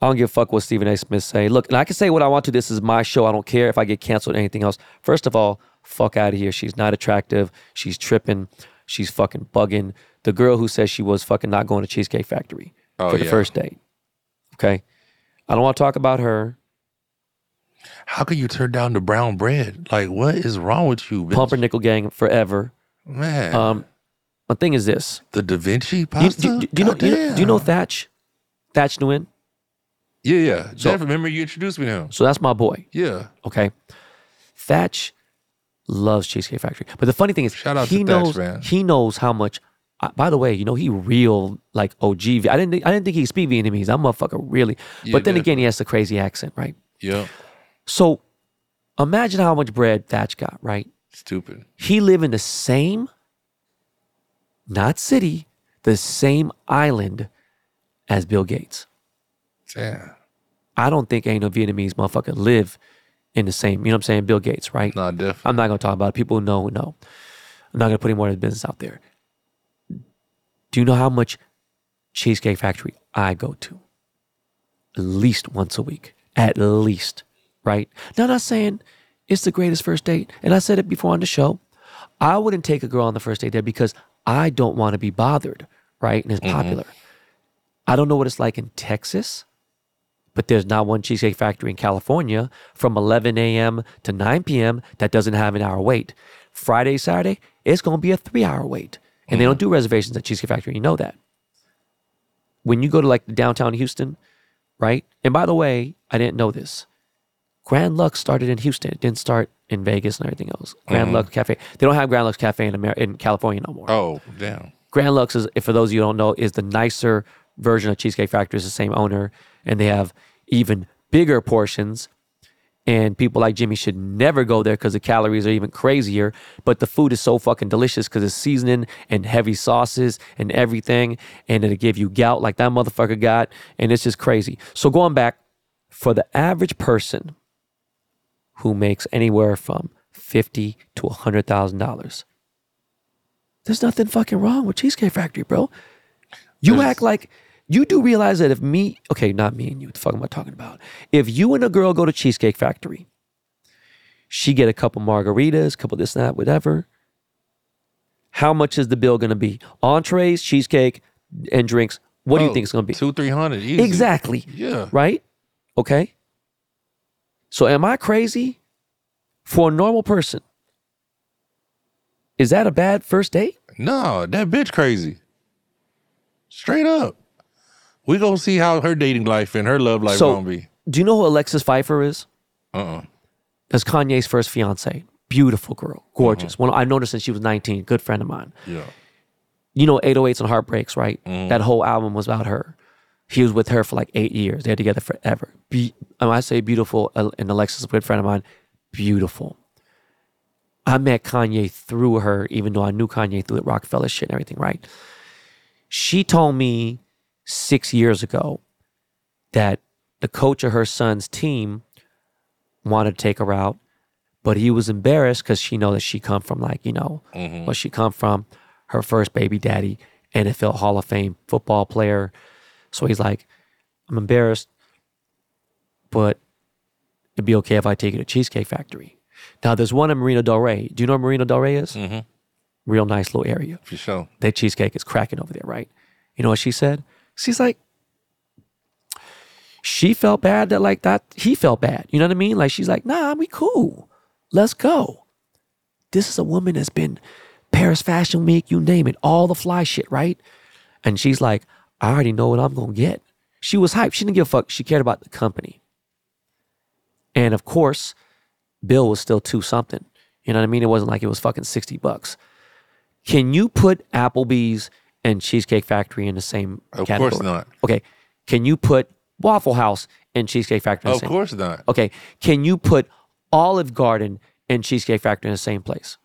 I don't give a fuck what Stephen A. Smith say. Look, and I can say what I want to. This is my show. I don't care if I get canceled or anything else. First of all, fuck out of here. She's not attractive. She's tripping. She's fucking bugging. The girl who says she was fucking not going to Cheesecake Factory Oh, for the yeah. first date. Okay. I don't want to talk about her. How can you turn down the brown bread? Like, what is wrong with you, bitch? Pumpernickel Gang forever. Man. Um, the thing is this. the Da Vinci pasta? do, do- do you know, do, you know, do you know Thatch? Thatch Nguyen? Yeah, yeah. So- Jeff, remember you introduced me to him. So that's my boy. Yeah. Okay. Thatch loves Cheesecake Factory. But the funny thing is, Shout out he Thatch, knows man. he knows how much. Uh, by the way, you know he real like OG. I didn't think, I didn't think he speak Vietnamese. That motherfucker really. Yeah, but then again, he has the crazy accent, right? Yeah. So imagine how much bread Thatch got, right? Stupid. He live in the same, not city, the same island as Bill Gates. Damn. I don't think ain't no Vietnamese motherfucker live in the same. You know what I'm saying? Bill Gates, right? Nah, definitely. I'm not gonna talk about it. People who know know. I'm not gonna put any more of the business out there. Do you know how much Cheesecake Factory I go to? At least once a week. At least. Right? Now I'm not saying it's the greatest first date. And I said it before on the show. I wouldn't take a girl on the first date there because I don't want to be bothered, right? And it's mm-hmm. popular. I don't know what it's like in Texas, but there's not one Cheesecake Factory in California from 11 a.m. to 9 p.m. that doesn't have an hour wait. Friday, Saturday, it's going to be a three hour wait. And they mm. don't do reservations at Cheesecake Factory. You know that. When you go to like downtown Houston, right? And by the way, I didn't know this. Grand Lux started in Houston. It didn't start in Vegas and everything else. Grand mm-hmm. Lux Cafe. They don't have Grand Lux Cafe in America, in California no more. Oh, damn. Grand Lux is, for those of you who don't know, is the nicer version of Cheesecake Factory. It's the same owner, and they have even bigger portions. And people like Jimmy should never go there because the calories are even crazier. But the food is so fucking delicious because it's seasoning and heavy sauces and everything. And it'll give you gout like that motherfucker got. And it's just crazy. So going back, for the average person who makes anywhere from fifty to hundred thousand dollars, there's nothing fucking wrong with Cheesecake Factory, bro. You There's- act like you do realize that if me, okay, not me and you, what the fuck am I talking about? If you and a girl go to Cheesecake Factory, she get a couple margaritas, couple this and that, whatever. How much is the bill gonna be? Entrees, cheesecake, and drinks. What do you Oh, think it's gonna be? Two, three hundred. Easy. Exactly. Yeah. Right? Okay. So am I crazy? For a normal person, is that a bad first date? No, that bitch crazy. Straight up. We gonna see how her dating life and her love life So- gonna be. Do you know who Alexis Phifer is? Uh-uh. That's Kanye's first fiance. Beautiful girl, gorgeous. One I noticed since she was 19. Good friend of mine. Yeah. You know 808s and Heartbreaks, right? That whole album was about her. He was with her for like eight years. They're together forever. Be- I say beautiful, uh, and Alexis is a good friend of mine. Beautiful. I met Kanye through her, even though I knew Kanye through the Rockefeller shit and everything, right? She told me six years ago that the coach of her son's team wanted to take her out, but he was embarrassed because she know that she come from like you know where she come from, her first baby daddy, NFL Hall of Fame football player. So he's like, I'm embarrassed, but it'd be okay if I take you to Cheesecake Factory. Now there's one in Marina Del Rey. Do you know where Marina Del Rey is? Mhm. Real nice little area. For sure. That cheesecake is cracking over there, right? You know what she said? She's like, she felt bad that like that he felt bad. You know what I mean? Like she's like, nah, we cool. Let's go. this is a woman that's been Paris Fashion Week, you name it, all the fly shit, right? And she's like, I already know what I'm gonna get. She was hyped. She didn't give a fuck. She cared about the company. And of course, bill was still two something. You know what I mean? It wasn't like it was fucking 60 bucks. Can you put Applebee's and Cheesecake Factory in the same Of category? course not. Okay. Can you put Waffle House and Cheesecake Factory in the Of same course not. Okay. Can you put Olive Garden and Cheesecake Factory in the same place?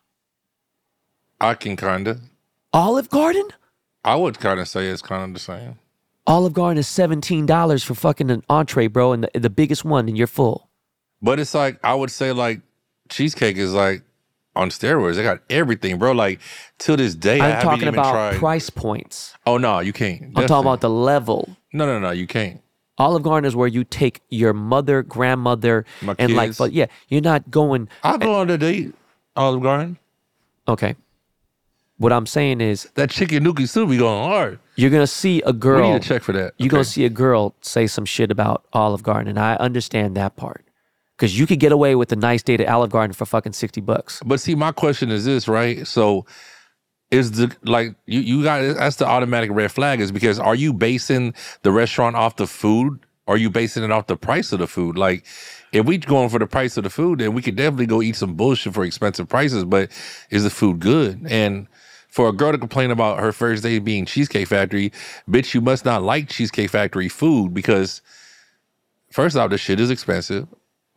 I can kinda. Olive Garden? I would kind of say it's kind of the same. Olive Garden is $17 for fucking an entree, bro, and the, the biggest one, and you're full. But it's like I would say like cheesecake is like on steroids. They got everything, bro. Like to this day, I I'm haven't talking about tried. price points. oh no, you can't. I'm talking about the level. no, no, no. You can't. Olive Garden is where you take your mother, grandmother, My and like, but yeah, you're not going. I'll go on a date. Olive Garden. Okay. What I'm saying is, That chicken gnocchi soup be going hard. you're gonna see a We girl. need to check for that. You're Okay. gonna see a girl say some shit about Olive Garden, and I understand that part because you could get away with a nice date at Olive Garden for fucking sixty bucks. But see, my question is this, right? So is the like you you got that's the automatic red flag is because are you basing the restaurant off the food? Are you basing it off the price of the food? Like, if we going for the price of the food, then we could definitely go eat some bullshit for expensive prices. But is the food good? And for a girl to complain about her first day being Cheesecake Factory, bitch, you must not like Cheesecake Factory food because first off, the shit is expensive,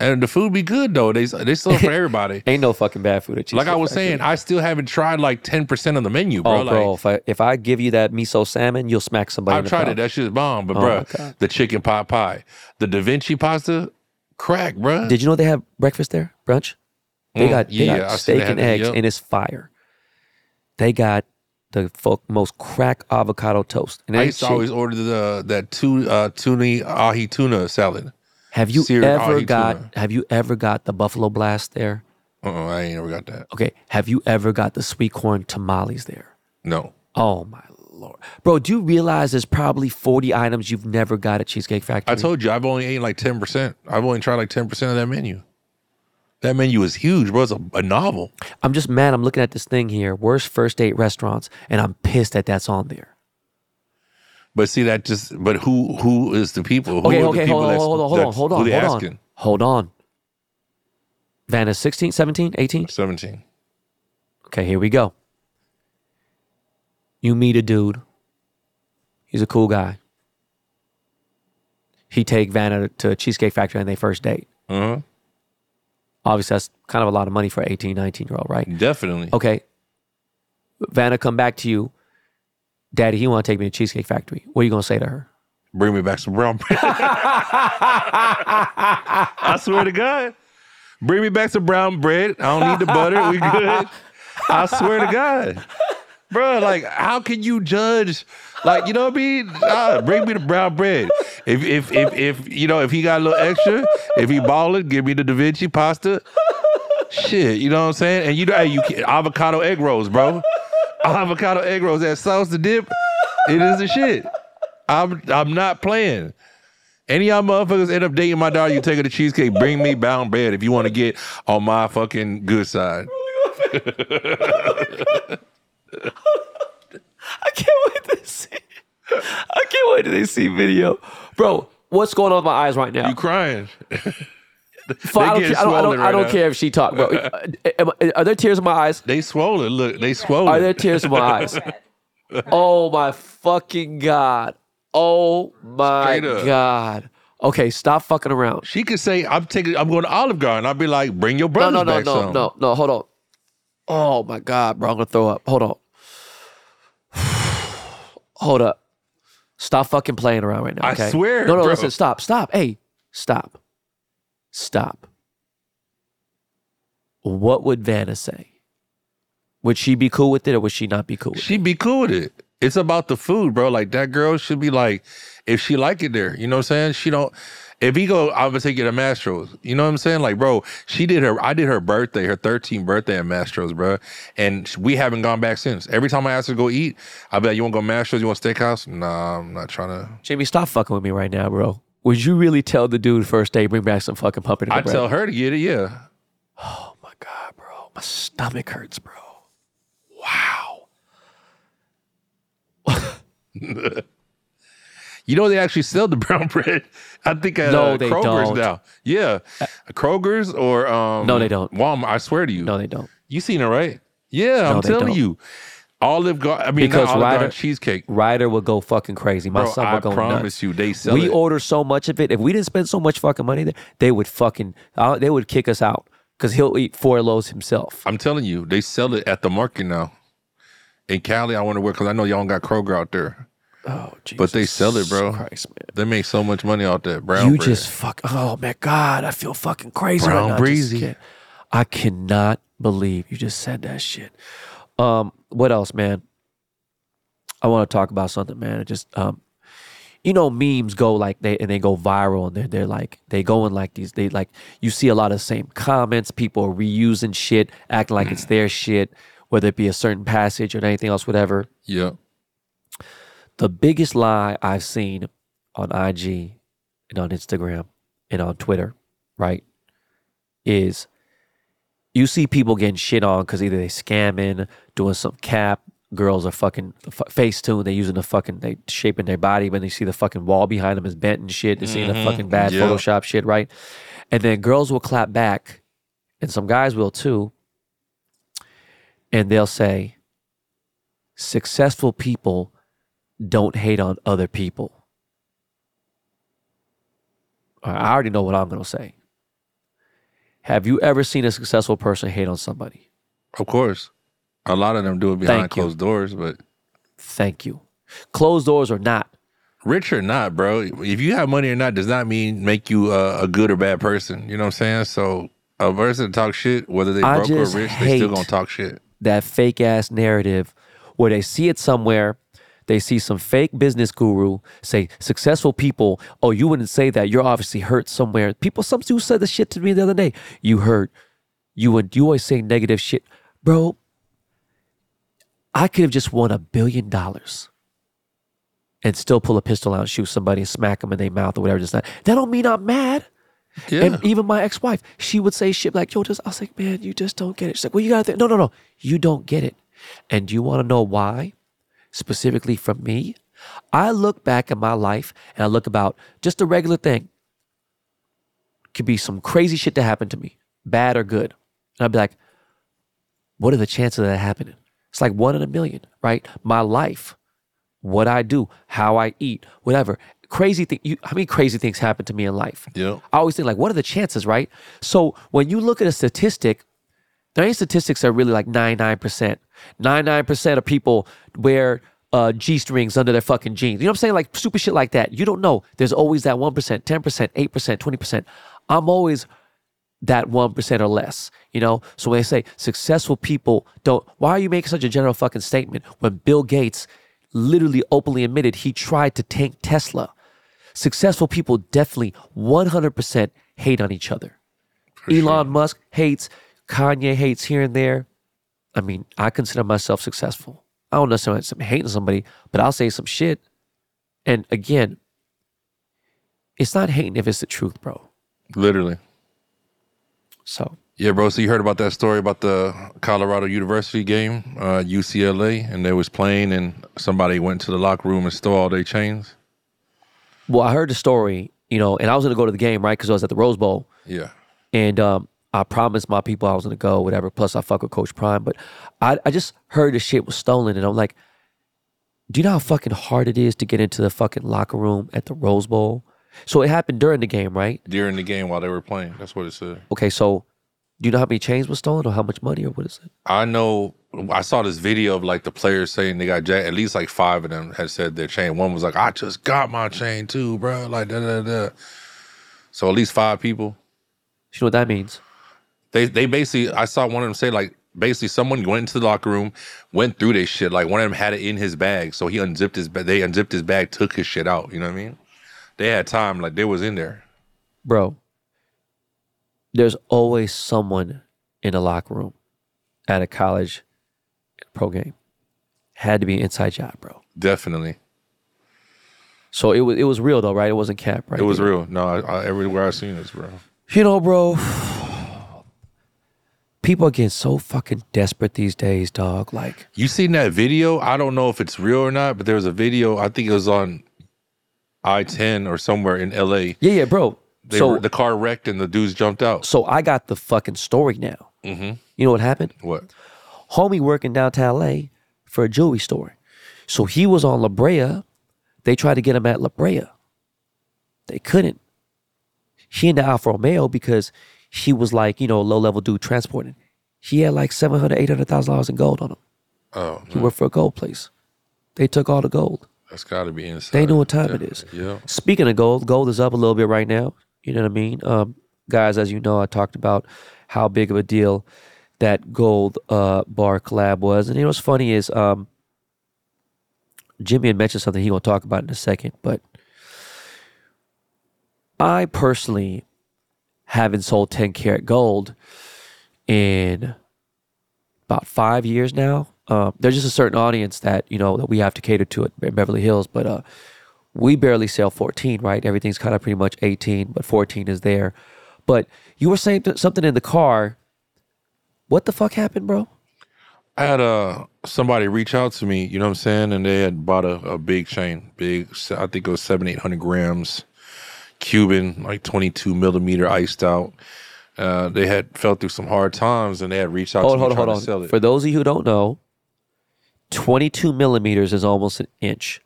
and the food be good though. They they sell it for everybody. Ain't no fucking bad food at Cheesecake Like I was saying, I still haven't tried like ten percent of the menu, bro. Oh, like bro, if I if I give you that miso salmon, you'll smack somebody. I've the tried it. That shit's bomb. But Oh, bro, the chicken pot pie, the Da Vinci pasta, crack, bro. Did you know they have breakfast there, brunch? They Mm, got they yeah, got steak and eggs, yep. and it's fire. They got the fuck most crack avocado toast. And I used to shit- always order the that tu, uh, tuna ahi tuna salad. Have you ever oh, ahi got tuna. have you ever got the buffalo blast there? Uh-uh, I ain't never got that. Okay, have you ever got the sweet corn tamales there? No, Oh my lord, bro! Do you realize there's probably 40 items you've never got at Cheesecake Factory? I told you I've only eaten like ten percent. I've only tried like ten percent of that menu. That menu is huge, bro. It's a, a novel. I'm just mad. I'm looking at this thing here, worst first date restaurants, and I'm pissed that that's on there. But see that just. But who who is the people? Who Okay, are the okay, people hold on, hold on, hold on, hold on, hold asking? on. Hold on. Vanna, 16, 17, 18? Seventeen. Okay, here we go. You meet a dude. He's a cool guy. He take Vanna to Cheesecake Factory on their first date. Uh huh. Obviously, that's kind of a lot of money for an 18, 19 year old, right? Definitely. Okay. Vanna come back to you. Daddy, he want to take me to Cheesecake Factory. What are you going to say to her? Bring me back some brown bread. I swear to God. Bring me back some brown bread. I don't need the butter. We good. I swear to God. Bro, like, how can you judge? Like, you know what I mean? Ah, bring me the brown bread. If, if, if, if, you know, if he got a little extra, if he balling, give me the Da Vinci pasta. Shit, you know what I'm saying? And you know, hey, you avocado egg rolls, bro. Avocado egg rolls, that sauce to dip, it is the shit. I'm I'm not playing. Any of y'all motherfuckers end up dating my daughter, you take her to cheesecake, bring me bound bread if you want to get on my fucking good side. I can't wait to see. I can't wait to see video. Bro, what's going on with my eyes right now? You crying? Fuck, I don't, getting care, I don't, I don't, swollen I don't care if she talk, bro. Uh, am Are there tears in my eyes? They swollen. Look, they swollen. Are there tears in my eyes? Oh my fucking god! Oh my god! Okay, stop fucking around. she could say, "I'm taking, I'm going to Olive Garden." I'd be like, "Bring your brother. No, no, no, back no, some." no, no. Hold on. Oh my god, bro! I'm gonna throw up. Hold on. Hold up. Stop fucking playing around right now. I Okay? swear, No, no. bro. Listen. Stop. Stop. Hey, stop. Stop. What would Vanna say? Would she be cool with it, or would she not be cool with it? She'd be cool with it. It's about the food, bro. Like that girl should be like, if she like it there, you know what I'm saying? She don't. If he go, I'm gonna take you to Mastros. You know what I'm saying? Like, bro, she did her. I did her birthday, her 13th birthday at Mastros, bro, and we haven't gone back since. Every time I ask her to go eat, I be like, "You want to go Mastros? You want steakhouse?" Nah, I'm not trying to. Jamie, stop fucking with me right now, bro. Would you really tell the dude first day bring back some fucking pumpkin? I tell her to get it. Yeah, Oh my god, bro. My stomach hurts, bro. Wow. you know they actually sell the brown bread. I think at No, uh, they Kroger's don't. now. Yeah, Kroger's or um. No, they don't. Walmart. I swear to you. No, they don't. You seen it right? Yeah, I'm telling don't. you. Olive Garden. I mean, Because Olive Ryder- Garden cheesecake. Ryder will go fucking crazy. My Bro, son I will go promise nuts. you, they sell we it. order so much of it. If we didn't spend so much fucking money there, they would fucking uh, they would kick us out because he'll eat four loaves himself. I'm telling you, they sell it at the market now. In Cali, I wonder where because I know y'all got Kroger out there, Oh, Jesus but they sell it, bro. Christ, man. They make so much money off that brown you bread. just fuck. Oh my god, I feel fucking crazy Brown right. I breezy. I cannot believe you just said that shit. Um, what else, man? I want to talk about something, man. It just um, you know, memes go like they and they go viral and they're they're like they go in like these. They like you see a lot of the same comments. People are reusing shit, acting like it's their shit, whether it be a certain passage or anything else, whatever yeah. the biggest lie I've seen on IG and on Instagram and on Twitter, right, is you see people getting shit on because either they scamming, doing some cap, girls are fucking f- face tuned, they using the fucking they shaping their body, when they see the fucking wall behind them is bent and shit. They're seeing the mm-hmm. fucking bad yeah. Photoshop shit, right? And then girls will clap back, and some guys will too, and they'll say, "Successful people." don't hate on other people. I already know what I'm going to say. Have you ever seen a successful person hate on somebody? Of course. A lot of them do it behind Thank you. closed doors, but Thank you. Closed doors or not. rich or not, bro. If you have money or not, does not mean make you a, a good or bad person. You know what I'm saying? So a person talk shit, whether they I broke or just rich, they still hate- gonna talk shit. That fake ass narrative where they see it somewhere, they see some fake business guru say successful people, oh, you wouldn't say that. You're obviously hurt somewhere. People, some dude said the shit to me the other day. You hurt. You would you always say negative shit. Bro, I could have just won a billion dollars and still pull a pistol out and shoot somebody and smack them in their mouth or whatever. Just that. That don't mean I'm mad. Yeah. And even my ex-wife, she would say shit like, yo, just I was like, man, you just don't get it. She's like, well, you gotta think. No, no, no. You don't get it. And do you want to know why? Specifically from me? I look back at my life and I look about just a regular thing. Could be some crazy shit that happened to me, bad or good. And I'd be like, what are the chances of that happening? It's like one in a million, right? My life, what I do, how I eat, whatever. Crazy thing. You, how many crazy things happen to me in life? Yeah. I always think like, what are the chances, right? So when you look at a statistic, there ain't statistics that are really like 99%. 99% of people wear uh, G strings under their fucking jeans. You know what I'm saying? Like stupid shit like that. You don't know. There's always that 1%, 10%, 8%, 20%. I'm always that 1% or less, you know? So when they say successful people don't, why are you making such a general fucking statement when Bill Gates literally openly admitted he tried to tank Tesla? Successful people definitely 100% hate on each other. Elon Musk hates, Kanye hates here and there. I mean, I consider myself successful. I don't necessarily I'm hating somebody, but I'll say some shit. And again, it's not hating if it's the truth, bro. Literally. So Yeah, bro. So you heard about that story about the Colorado University game, uh, UCLA, and they was playing, and somebody went to the locker room and stole all their chains. Well, I heard the story, you know, and I was going to go to the game, right? Because I was at the Rose Bowl. Yeah. And um, I promised my people I was going to go, whatever. Plus, I fuck with Coach Prime. But I, I just heard the shit was stolen. And I'm like, do you know how fucking hard it is to get into the fucking locker room at the Rose Bowl? So it happened during the game, right? During the game while they were playing. That's what it said. Okay, so do you know how many chains were stolen or how much money or what is it? I know. I saw this video of like the players saying they got jacked. At least like five of them had said their chain. One was like, "I just got my chain too, bro." Like da da da. So at least five people. You know what that means? They they basically. I saw one of them say like basically someone went into the locker room, went through their shit. Like one of them had it in his bag, so he unzipped his. ba- They unzipped his bag, took his shit out. You know what I mean? They had time. Like they was in there. Bro, there's always someone in a locker room at a college pro game. Had to be an inside job, bro. Definitely, So it was it was real though, right? It wasn't cap, right? it was real. No, I, I, everywhere I seen this, bro. You know, bro. people are getting so fucking desperate these days, dog. Like, You seen that video? I don't know if it's real or not, but there was a video. I think it was on I ten or somewhere in L.A. yeah, yeah, bro. They so, were, the car wrecked and the dudes jumped out. so I got the fucking story now. Mm-hmm. You know what happened? What? Homie working downtown LA for a jewelry store. So he was on La Brea. They tried to get him at La Brea. They couldn't. He into Alfa Romeo because he was like, you know, low level dude transporting. He had like seven hundred, eight hundred thousand dollars in gold on him. Oh, He worked for a gold place. They took all the gold. That's got to be inside. They know what time it is. Yeah. Speaking of gold, gold is up a little bit right now. You know what I mean? Um, guys, as you know, I talked about how big of a deal that gold uh, bar collab was. And you know what's funny is um, Jimmy had mentioned something he gonna talk about in a second, but I personally haven't sold 10 karat gold in about five years now. Um, there's just a certain audience that you know that we have to cater to at Beverly Hills, but uh, we barely sell 14, right? Everything's kind of pretty much 18, but 14 is there. But you were saying something in the car. What the fuck happened, bro? I had uh somebody reach out to me, you know what I'm saying, and they had bought a, a big chain, big. I think it was seven, eight hundred grams, Cuban, like 22 millimeter, iced out. Uh, they had fell through some hard times, and they had reached out Hold to me hold trying on, to sell it. For those of you who don't know, 22 millimeters is almost an inch.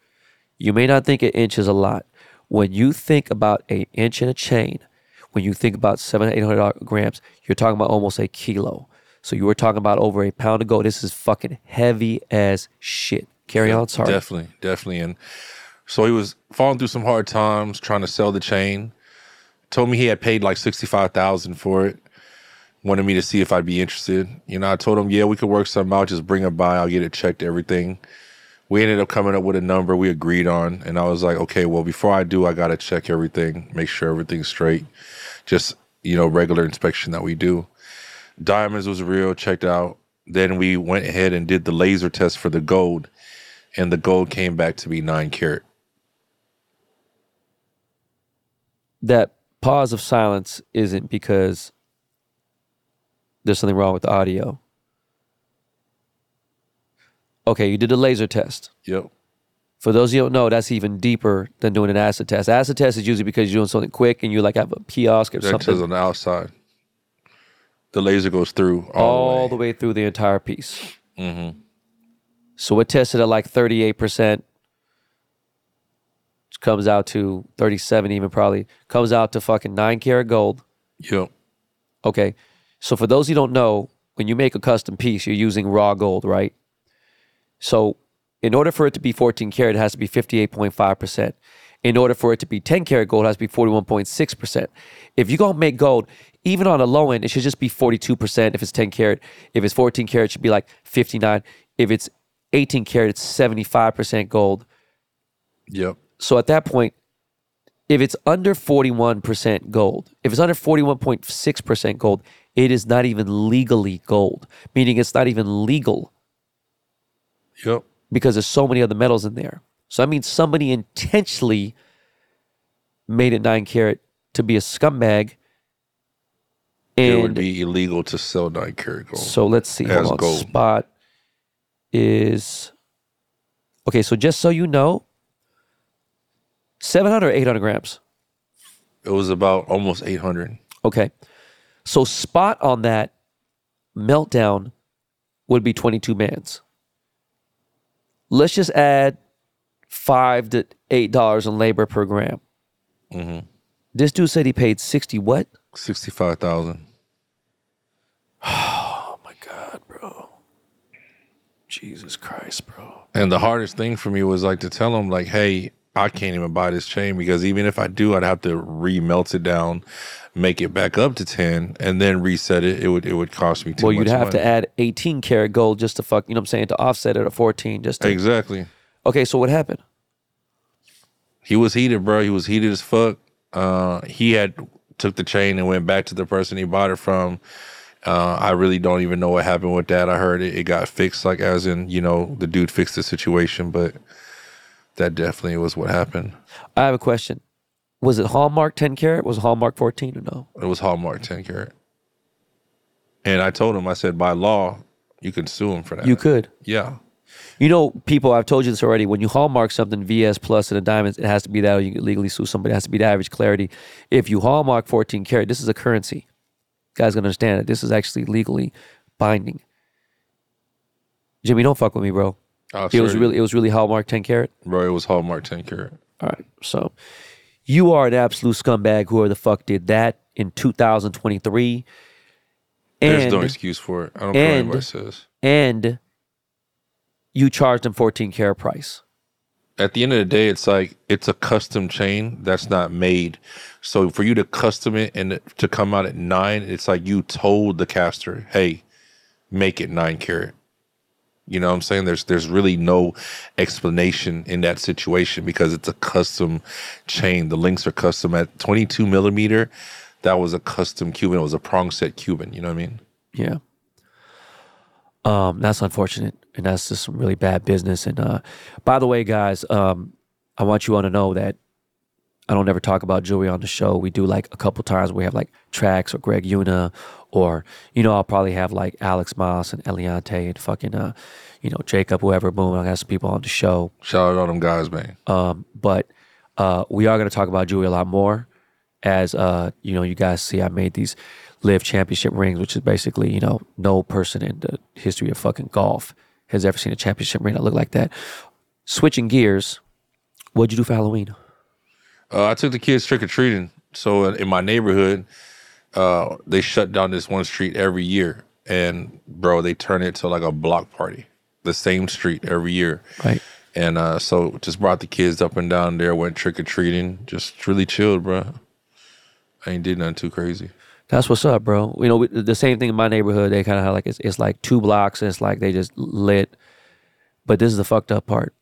You may not think an inch is a lot. When you think about an inch in a chain, when you think about seven, eight hundred grams, you're talking about almost a kilo. So you were talking about over a pound of gold. This is fucking heavy as shit. Carry on, sorry. Definitely, definitely. And so he was falling through some hard times trying to sell the chain. Told me he had paid like sixty five thousand for it. Wanted me to see if I'd be interested. You know, I told him, yeah, we could work something out. Just bring it by. I'll get it checked. Everything. We ended up coming up with a number we agreed on, and I was like, okay, well, before I do, I gotta check everything, make sure everything's straight. Just you know, regular inspection that we do. Diamonds was real. Checked out. Then we went ahead and did the laser test for the gold and the gold came back to be nine carat. that pause of silence isn't because there's something wrong with the audio. Okay, you did a laser test. Yep. For those of you who don't know, that's even deeper than doing an acid test. Acid test is usually because you're doing something quick and you like have a kiosk or That something says on the outside. The laser goes through all, all the way through the entire piece. Mm-hmm. So it tested at like 38%, which comes out to 37 even probably, comes out to fucking nine karat gold. Yep. Okay. So for those who don't know, when you make a custom piece, you're using raw gold, right? So in order for it to be 14 karat, it has to be 58.5%. In order for it to be 10 karat gold, it has to be 41.6%. If you're going to make gold, even on a low end, it should just be 42% if it's 10 karat. If it's 14 karat, it should be like 59. If it's 18 karat, it's 75% gold. Yep. So at that point, if it's under 41% gold, if it's under 41.6% gold, it is not even legally gold, meaning it's not even legal Yep. because there's so many other metals in there. So I mean, somebody intentionally made it nine carat to be a scumbag. it would be illegal to sell nine carat gold. so let's see. As Hold on. gold. Spot is okay. So just so you know, 700 or 800 grams. it was about almost 800. Okay. So spot on that meltdown would be 22 mans. Let's just add five to eight dollars in labor per gram. Mm-hmm. This dude said he paid 60 what? 65,000. Oh my God, bro. Jesus Christ, bro. And the hardest thing for me was like to tell him like, hey, I can't even buy this chain because even if I do, I'd have to remelt it down, make it back up to 10 and then reset it. It would it would cost me too Well, you'd have to add 18 karat gold just to fuck, you know what I'm saying, to offset it at 14 just to. Exactly. Okay, so what happened? He was heated, bro. He was heated as fuck. Uh, he had took the chain and went back to the person he bought it from. Uh, I really don't even know what happened with that. I heard it, it got fixed, like as in, you know, the dude fixed the situation, but that definitely was what happened. I have a question. Was it Hallmark 10 carat? Was it Hallmark 14 or no? It was Hallmark 10 carat. And I told him, I said, by law, you can sue him for that. You could. Yeah. You know, people, I've told you this already. When you hallmark something VS plus and a diamond, it has to be that, or you can legally sue somebody. It has to be the average clarity. If you hallmark 14 karat, this is a currency. guys gonna understand it. This is actually legally binding. Jimmy, don't fuck with me, bro. Oh, It was really, it was really hallmark 10 karat. Bro, it was Hallmark 10 karat. All right. So you are an absolute scumbag. Whoever the fuck did that in 2023. There's no excuse for it. I don't care what and- anybody says. and you charged them 14 karat price. At the end of the day, it's like it's a custom chain that's not made. So for you to custom it and to come out at nine, it's like you told the caster, "Hey, make it nine carat." You know what I'm saying? There's there's really no explanation in that situation because it's a custom chain. The links are custom at 22 millimeter. That was a custom Cuban. It was a prong set Cuban. You know what I mean? Yeah. Um, that's unfortunate, and that's just some really bad business. And uh, by the way, guys, um, I want you all to know that I don't ever talk about jewelry on the show. We do like a couple times. We have like Trax or Greg Yuna, or you know, I'll probably have like Alex Moss and Eliantte and fucking uh, you know, Jacob, whoever. Boom, I got some people on the show. Shout out all them guys, man. Um, but uh, we are going to talk about jewelry a lot more. As uh, you know, you guys see, I made these LIV championship rings, which is basically you know no person in the history of fucking golf has ever seen a championship ring that look like that. Switching gears, what'd you do for Halloween? Uh, I took the kids trick or treating. So in my neighborhood, uh, they shut down this one street every year, and bro, they turn it to like a block party. The same street every year, Right. and uh, so just brought the kids up and down there, went trick or treating, just really chilled, bro. I ain't did nothing too crazy. That's what's up, bro. You know, we- the same thing in my neighborhood. They kind of have like it's, it's like two blocks, and it's like they just lit. But this is the fucked up part.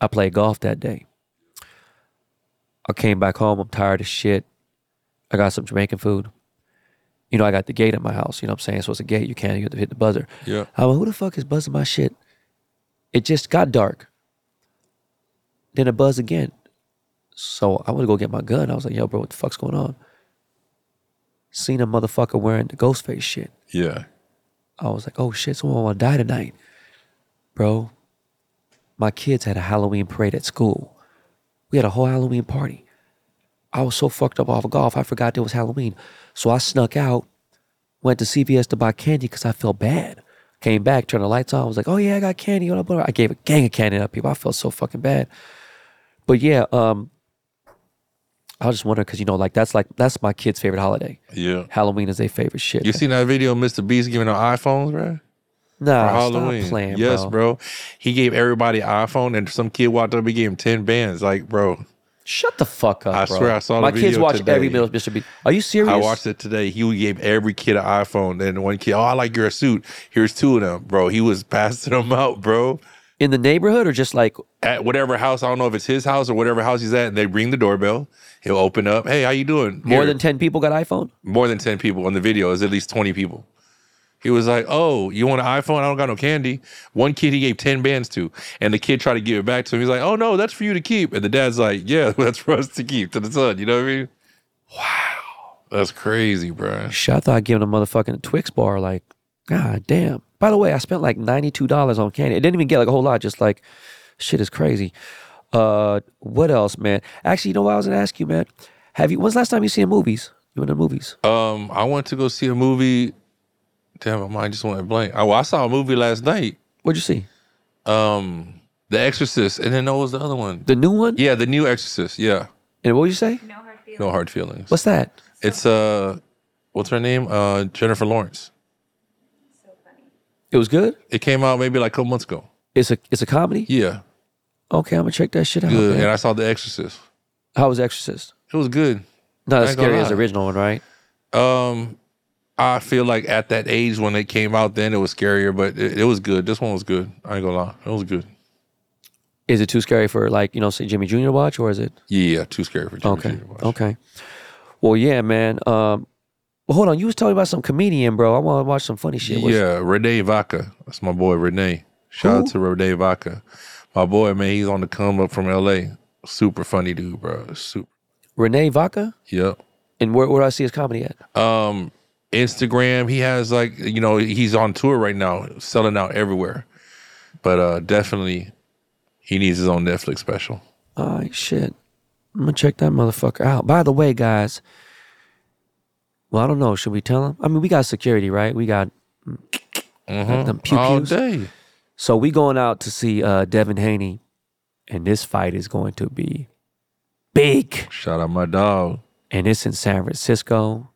I played golf that day. I came back home. I'm tired as shit. I got some Jamaican food. You know, I got the gate at my house. You know what I'm saying? So it's a gate. You can't. You have to hit the buzzer. Yeah. I went, who the fuck is buzzing my shit? It just got dark. Then it buzzed again. So I went to go get my gun. I was like, yo, bro, what the fuck's going on? Seen a motherfucker wearing the ghost face shit. Yeah, I was like, oh shit, someone wanna die tonight. Bro, my kids had a Halloween parade at school. We had a whole Halloween party. I was so fucked up off of golf, I forgot it was Halloween. So I snuck out, went to CVS to buy candy because I felt bad. Came back, turned the lights on. I was like, oh yeah, I got candy. I gave a gang of candy to people. I felt so fucking bad. But yeah, um, I was just wondering because you know, like that's like that's my kid's favorite holiday. yeah. Halloween is their favorite shit. You seen that video of Mr. Beast giving out iPhones, bro? nah, for Halloween. playing, yes, bro. bro. He gave everybody iPhone, and some kid walked up. He gave him ten bands. Like, bro, Shut the fuck up. I bro. swear I saw the My kids video watch today. every middle Mr. Beast. Are you serious? I watched it today. He gave every kid an iPhone, and one kid, oh, I like your suit. Here's two of them, bro. He was passing them out, bro. in the neighborhood or just like At whatever house, I don't know if it's his house or whatever house he's at, and they ring the doorbell. He'll open up. Hey, how you doing? more Here. than ten people got iPhone? more than ten people on the video. Is at least twenty people. He was like, "Oh, you want an iPhone? I don't got no candy." One kid he gave ten bands to, and the kid tried to give it back to him. He's like, "Oh no, that's for you to keep." And the dad's like, "Yeah, that's for us to keep to the son." You know what I mean? Wow, that's crazy, bro. Shit, I thought giving a motherfucking Twix bar like, god damn. By the way, I spent like ninety two dollars on candy. It didn't even get like a whole lot. Just like, shit is crazy. Uh, what else, man? Actually, you know what I was gonna ask you, man? Have you? When's the last time you seen movies? You went to movies? Um, I went to go see a movie. Damn, my mind just went blank. I, well, I saw a movie last night. What'd you see? Um, The Exorcist, and then what was the other one? The new one? Yeah, the new Exorcist. Yeah, And what would you say? No hard feelings. no hard feelings. What's that? It's uh, what's her name? Uh, Jennifer Lawrence. So funny. It was good. It came out maybe like a couple months ago. It's a it's a comedy. Yeah, Okay, I'm gonna check that shit out. good. man. And I saw The Exorcist. How was Exorcist? It was good. Not I as ain't gonna scary as the lie. original one, right? Um, I feel like at that age when it came out, then it was scarier, but it, it was good. This one was good. I ain't gonna lie, it was good. Is it too scary for like you know, say Jimmy Jr. to watch, or is it Yeah, too scary for Jimmy okay? Jr. to watch. Okay. Well, yeah, man. Um, well, hold on. You was talking about some comedian, bro. I want to watch some funny shit. What's- Yeah, Rene Vaca. That's my boy Rene. Shout out to Rene Vaca. My boy, man, he's on the come up from LA. Super funny dude, bro. Super. Rene Vaca. Yep. And where where do I see his comedy at? Um, Instagram. He has like you know he's on tour right now, selling out everywhere. But uh definitely, he needs his own Netflix special. Right, shit. I'm gonna check that motherfucker out. By the way, guys. Well, I don't know. Should we tell him? I mean, we got security, right? We got them pew All day. So we going out to see uh, Devin Haney, and this fight is going to be big, Shout out my dog. and it's in San Francisco.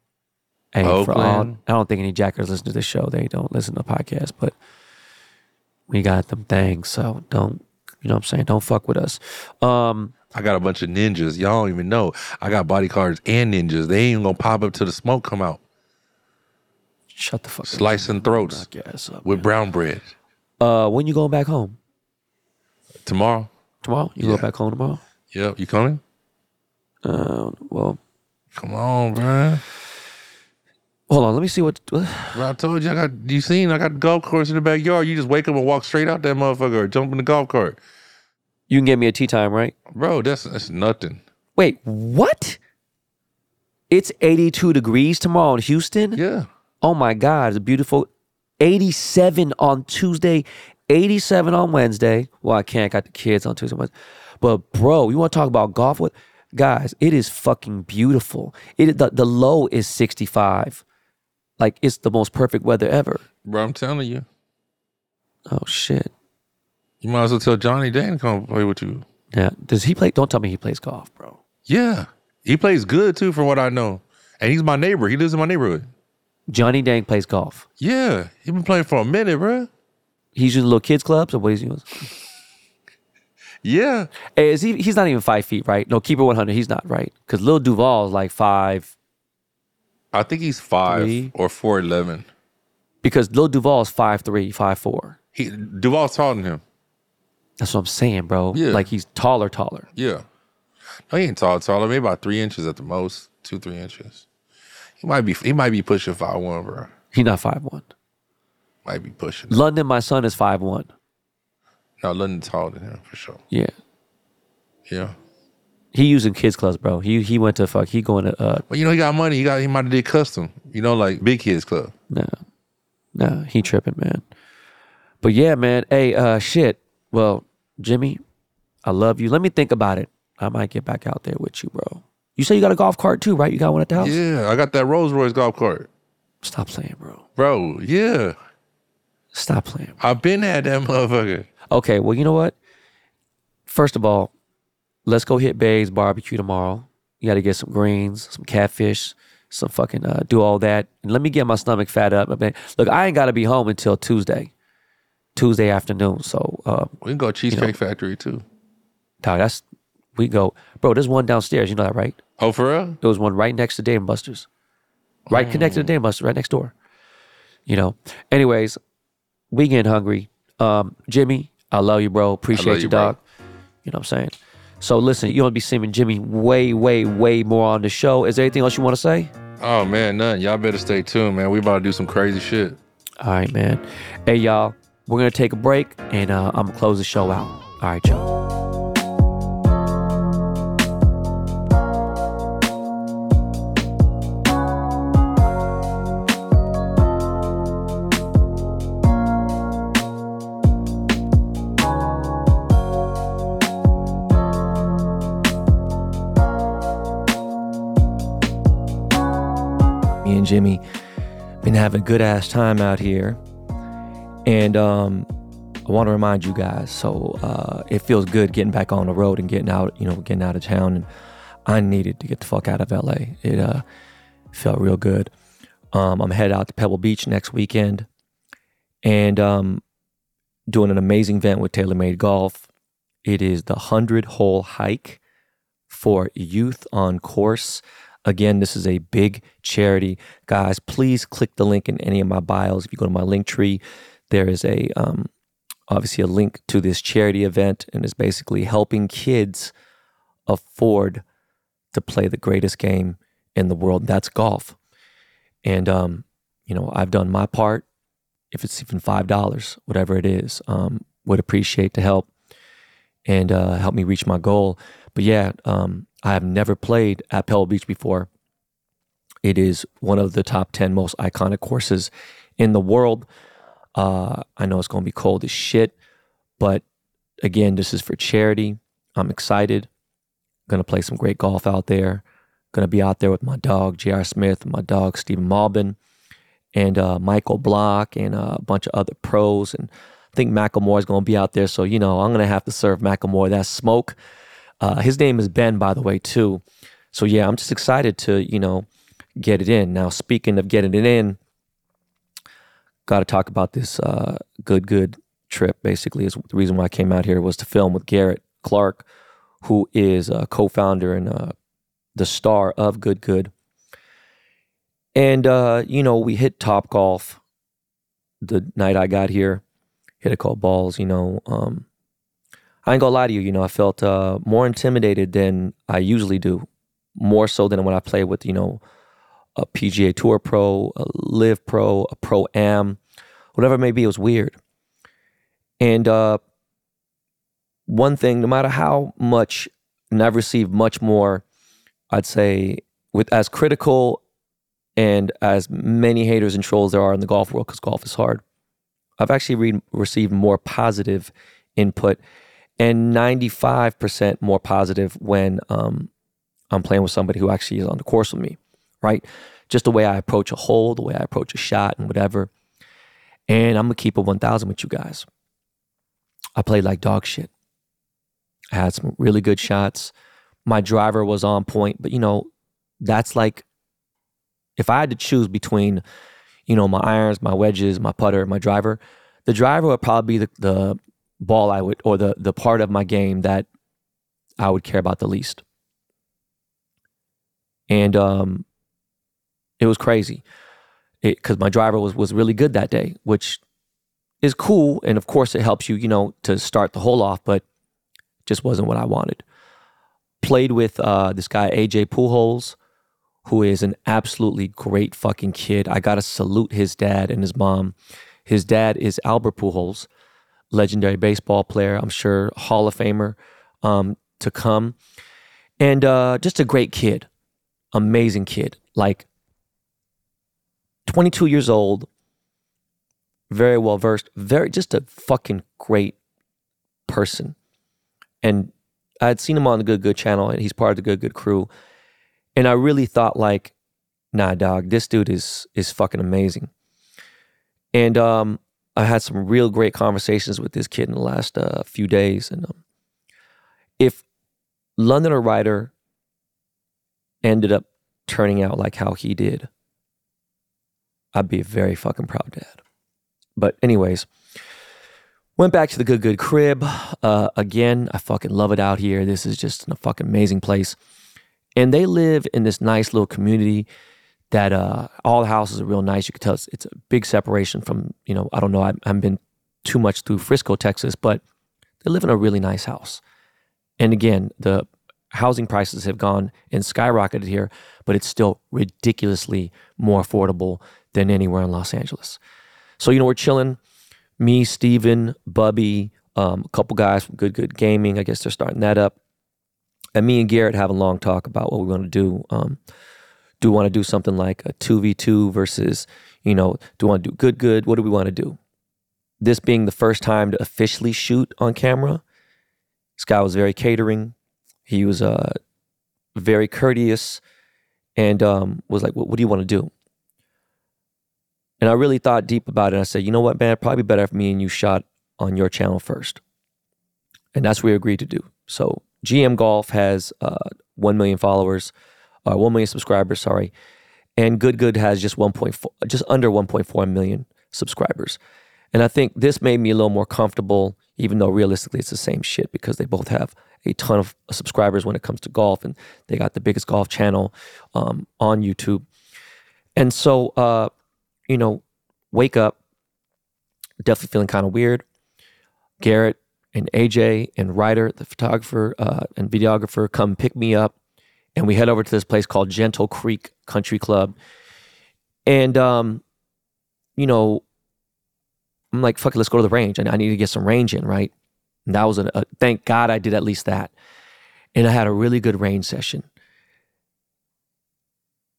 Hey, for all, I don't think any jackers listen to the show. They don't listen to podcasts, but we got them things. So don't, you know what I'm saying? Don't fuck with us. Um, I got a bunch of ninjas. Y'all don't even know. I got bodyguards and ninjas. They ain't even gonna pop up till the smoke come out. shut the fuck up. Slicing throats Knock your ass up. with brown bread. Uh, when you going back home? Tomorrow. Tomorrow? You Yeah. go back home tomorrow? Yep. You coming? Uh, well, Come on, bro. Hold on. Let me see what. I told you I got you seen I got the golf course in the backyard. You just wake up and walk straight out that motherfucker or jump in the golf cart. You can get me a tea time, right? Bro, that's that's nothing. Wait, what? It's 82 degrees tomorrow in Houston. Yeah. Oh my God, it's beautiful. 87 on Tuesday, 87 on Wednesday. Well, I can't got the kids on Tuesday, Wednesday. But bro, you want to talk about golf? With guys, it is fucking beautiful. It the, the low is 65. Like it's the most perfect weather ever. Bro, I'm telling you. Oh shit. You might as well tell Johnny Dang to come play with you. Yeah. Does he play? Don't tell me he plays golf, bro. Yeah. He plays good too, from what I know. And he's my neighbor. He lives in my neighborhood. Johnny Dang plays golf. Yeah. He been playing for a minute, bro. He's using little kids clubs or what is he using? Yeah. Hey, is he? He's not even five feet, right? No, keeper one hundred. He's not right because Lil Duval is like five. I think he's five Three. or four eleven. Because Lil Duval is five three, five four. He Duval's taller than him. That's what I'm saying, bro. Yeah. Like he's taller, taller. Yeah. No, he ain't tall, taller. Maybe about three inches at the most. Two, three inches. He might be he might be pushing five one, bro. He's not five one. Might be pushing. London, my son, is five one. No, London's taller than him for sure. Yeah. Yeah. He using kids clubs, bro. He he went to fuck. He going to uh Well, you know, he got money. He got he might have did custom. You know, like big kids club. no, no. He tripping, man. But yeah, man. Hey, uh, shit. Well, Jimmy, I love you. Let me think about it. I might get back out there with you, bro. You say you got a golf cart too, right? You got one at the house. Yeah, I got that Rolls Royce golf cart, Stop playing, bro. bro. Yeah, Stop playing. I've been at that motherfucker. Okay, well, you know what? First of all, let's go hit Bay's barbecue tomorrow. You got to get some greens, some catfish, some fucking uh, do all that. And let me get my stomach fat up. I mean, look, I ain't got to be home until Tuesday, Tuesday afternoon. So, uh, We can go Cheesecake Factory too. dog, that's we go, bro. There's one downstairs. You know that, right? Oh, for real? There was one right next to Dave and Buster's, right connected to Dave and Buster's, right next door. You know. Anyways, we getting hungry. Um, Jimmy, I love you, bro. Appreciate you, you, bro. dog. You know what I'm saying? So listen, you're gonna be seeing Jimmy way, way, way more on the show. Is there anything else you want to say? Oh man, none. Y'all better stay tuned, man. We about to do some crazy shit. All right, man. Hey, y'all, we're gonna take a break and uh, I'm gonna close the show out. All right, y'all. Jimmy been having a good ass time out here. And um, I want to remind you guys, so uh, it feels good getting back on the road and getting out, you know, getting out of town. And I needed to get the fuck out of LA. It uh, felt real good. Um, I'm headed out to Pebble Beach next weekend and um, doing an amazing event with TaylorMade Golf. It is the 100 hole hike for youth on course. Again, this is a big charity. Guys, please click the link in any of my bios. If you go to my link tree, there is a um, obviously a link to this charity event, and it's basically helping kids afford to play the greatest game in the world. That's golf. And um, you know, I've done my part. If it's even five dollars, whatever it is, um, would appreciate the help and uh, help me reach my goal. But yeah, um, I have never played at Pebble Beach before. It is one of the top 10 most iconic courses in the world. Uh, I know it's going to be cold as shit, but again, this is for charity. I'm excited. Going to play some great golf out there. Going to be out there with my dog, J.R. Smith, my dog, Stephen Malbon, and uh, Michael Block, and uh, a bunch of other pros. And I think Macklemore is going to be out there. So, you know, I'm going to have to serve Macklemore that smoke. Uh, his name is Ben, by the way, too. So, yeah, I'm just excited to, you know, get it in. Now, speaking of getting it in, got to talk about this uh, good, good trip. Basically, is the reason why I came out here was to film with Garrett Clark, who is a co-founder and uh, the star of Good Good. And uh, you know, we hit Top Golf the night I got here. Hit a couple balls. You know, um, I ain't gonna lie to you. You know, I felt uh, more intimidated than I usually do. More so than when I play with you know a PGA Tour Pro, a LIV Pro, a Pro Am, whatever it may be. It was weird. And uh, one thing, no matter how much, and I've received much more, I'd say, with as critical and as many haters and trolls there are in the golf world, because golf is hard. I've actually re- received more positive input and 95% more positive when um, I'm playing with somebody who actually is on the course with me, right? Just the way I approach a hole, the way I approach a shot, and whatever. And I'm gonna keep it 1,000 with you guys. I played like dog shit. I had some really good shots. My driver was on point, but you know, that's like if I had to choose between, you know, my irons, my wedges, my putter, my driver, the driver would probably be the, the ball I would or the the part of my game that I would care about the least. And um it was crazy. Because my driver was was really good that day, which is cool. And of course, it helps you, you know, to start the hole off, but just wasn't what I wanted. Played with uh, this guy, AJ Pujols, who is an absolutely great fucking kid. I got to salute his dad and his mom. His dad is Albert Pujols, legendary baseball player, I'm sure, Hall of Famer um, to come. And uh, just a great kid, amazing kid. Like 22 years old, very well versed, very just a fucking great person. And I had seen him on the Good Good channel, and he's part of the Good Good crew. And I really thought like, nah, dog, this dude is is fucking amazing. And um, I had some real great conversations with this kid in the last uh, few days. And um, if Londoner Rider ended up turning out like how he did, I'd be a very fucking proud dad. But anyways, went back to the good good crib. Uh, again, I fucking love it out here. This is just a fucking amazing place. And they live in this nice little community that uh, all the houses are real nice. You can tell it's, it's a big separation from, you know, I don't know, I, I haven't been too much through Frisco, Texas, but they live in a really nice house. And again, the housing prices have gone and skyrocketed here, but it's still ridiculously more affordable than anywhere in Los Angeles. So, you know, we're chilling. Me, Steven, Bubby, um, a couple guys from Good Good Gaming. I guess they're starting that up. And me and Garrett have a long talk about what we want to do. Um, do we want to do something like a 2v2 versus, you know, do we want to do good, good? What do we want to do? This being the first time to officially shoot on camera, this guy was very catering. He was uh, very courteous and um, was like, what, what do you want to do? And I really thought deep about it. I said, you know what, man, probably better if me and you shot on your channel first. And that's what we agreed to do. So GM Golf has uh, 1 million followers, uh, 1 million subscribers, sorry. And Good Good has just 1.4, just under 1.4 million subscribers. And I think this made me a little more comfortable, even though realistically it's the same shit because they both have a ton of subscribers when it comes to golf and they got the biggest golf channel um, on YouTube. And so uh, you know, wake up, definitely feeling kind of weird. Garrett and AJ and Ryder, the photographer uh, and videographer, come pick me up, and we head over to this place called Gentle Creek Country Club. And um, you know, I'm like, fuck it, let's go to the range. I, I need to get some range in, right? And that was a, a thank God I did at least that. And I had a really good range session.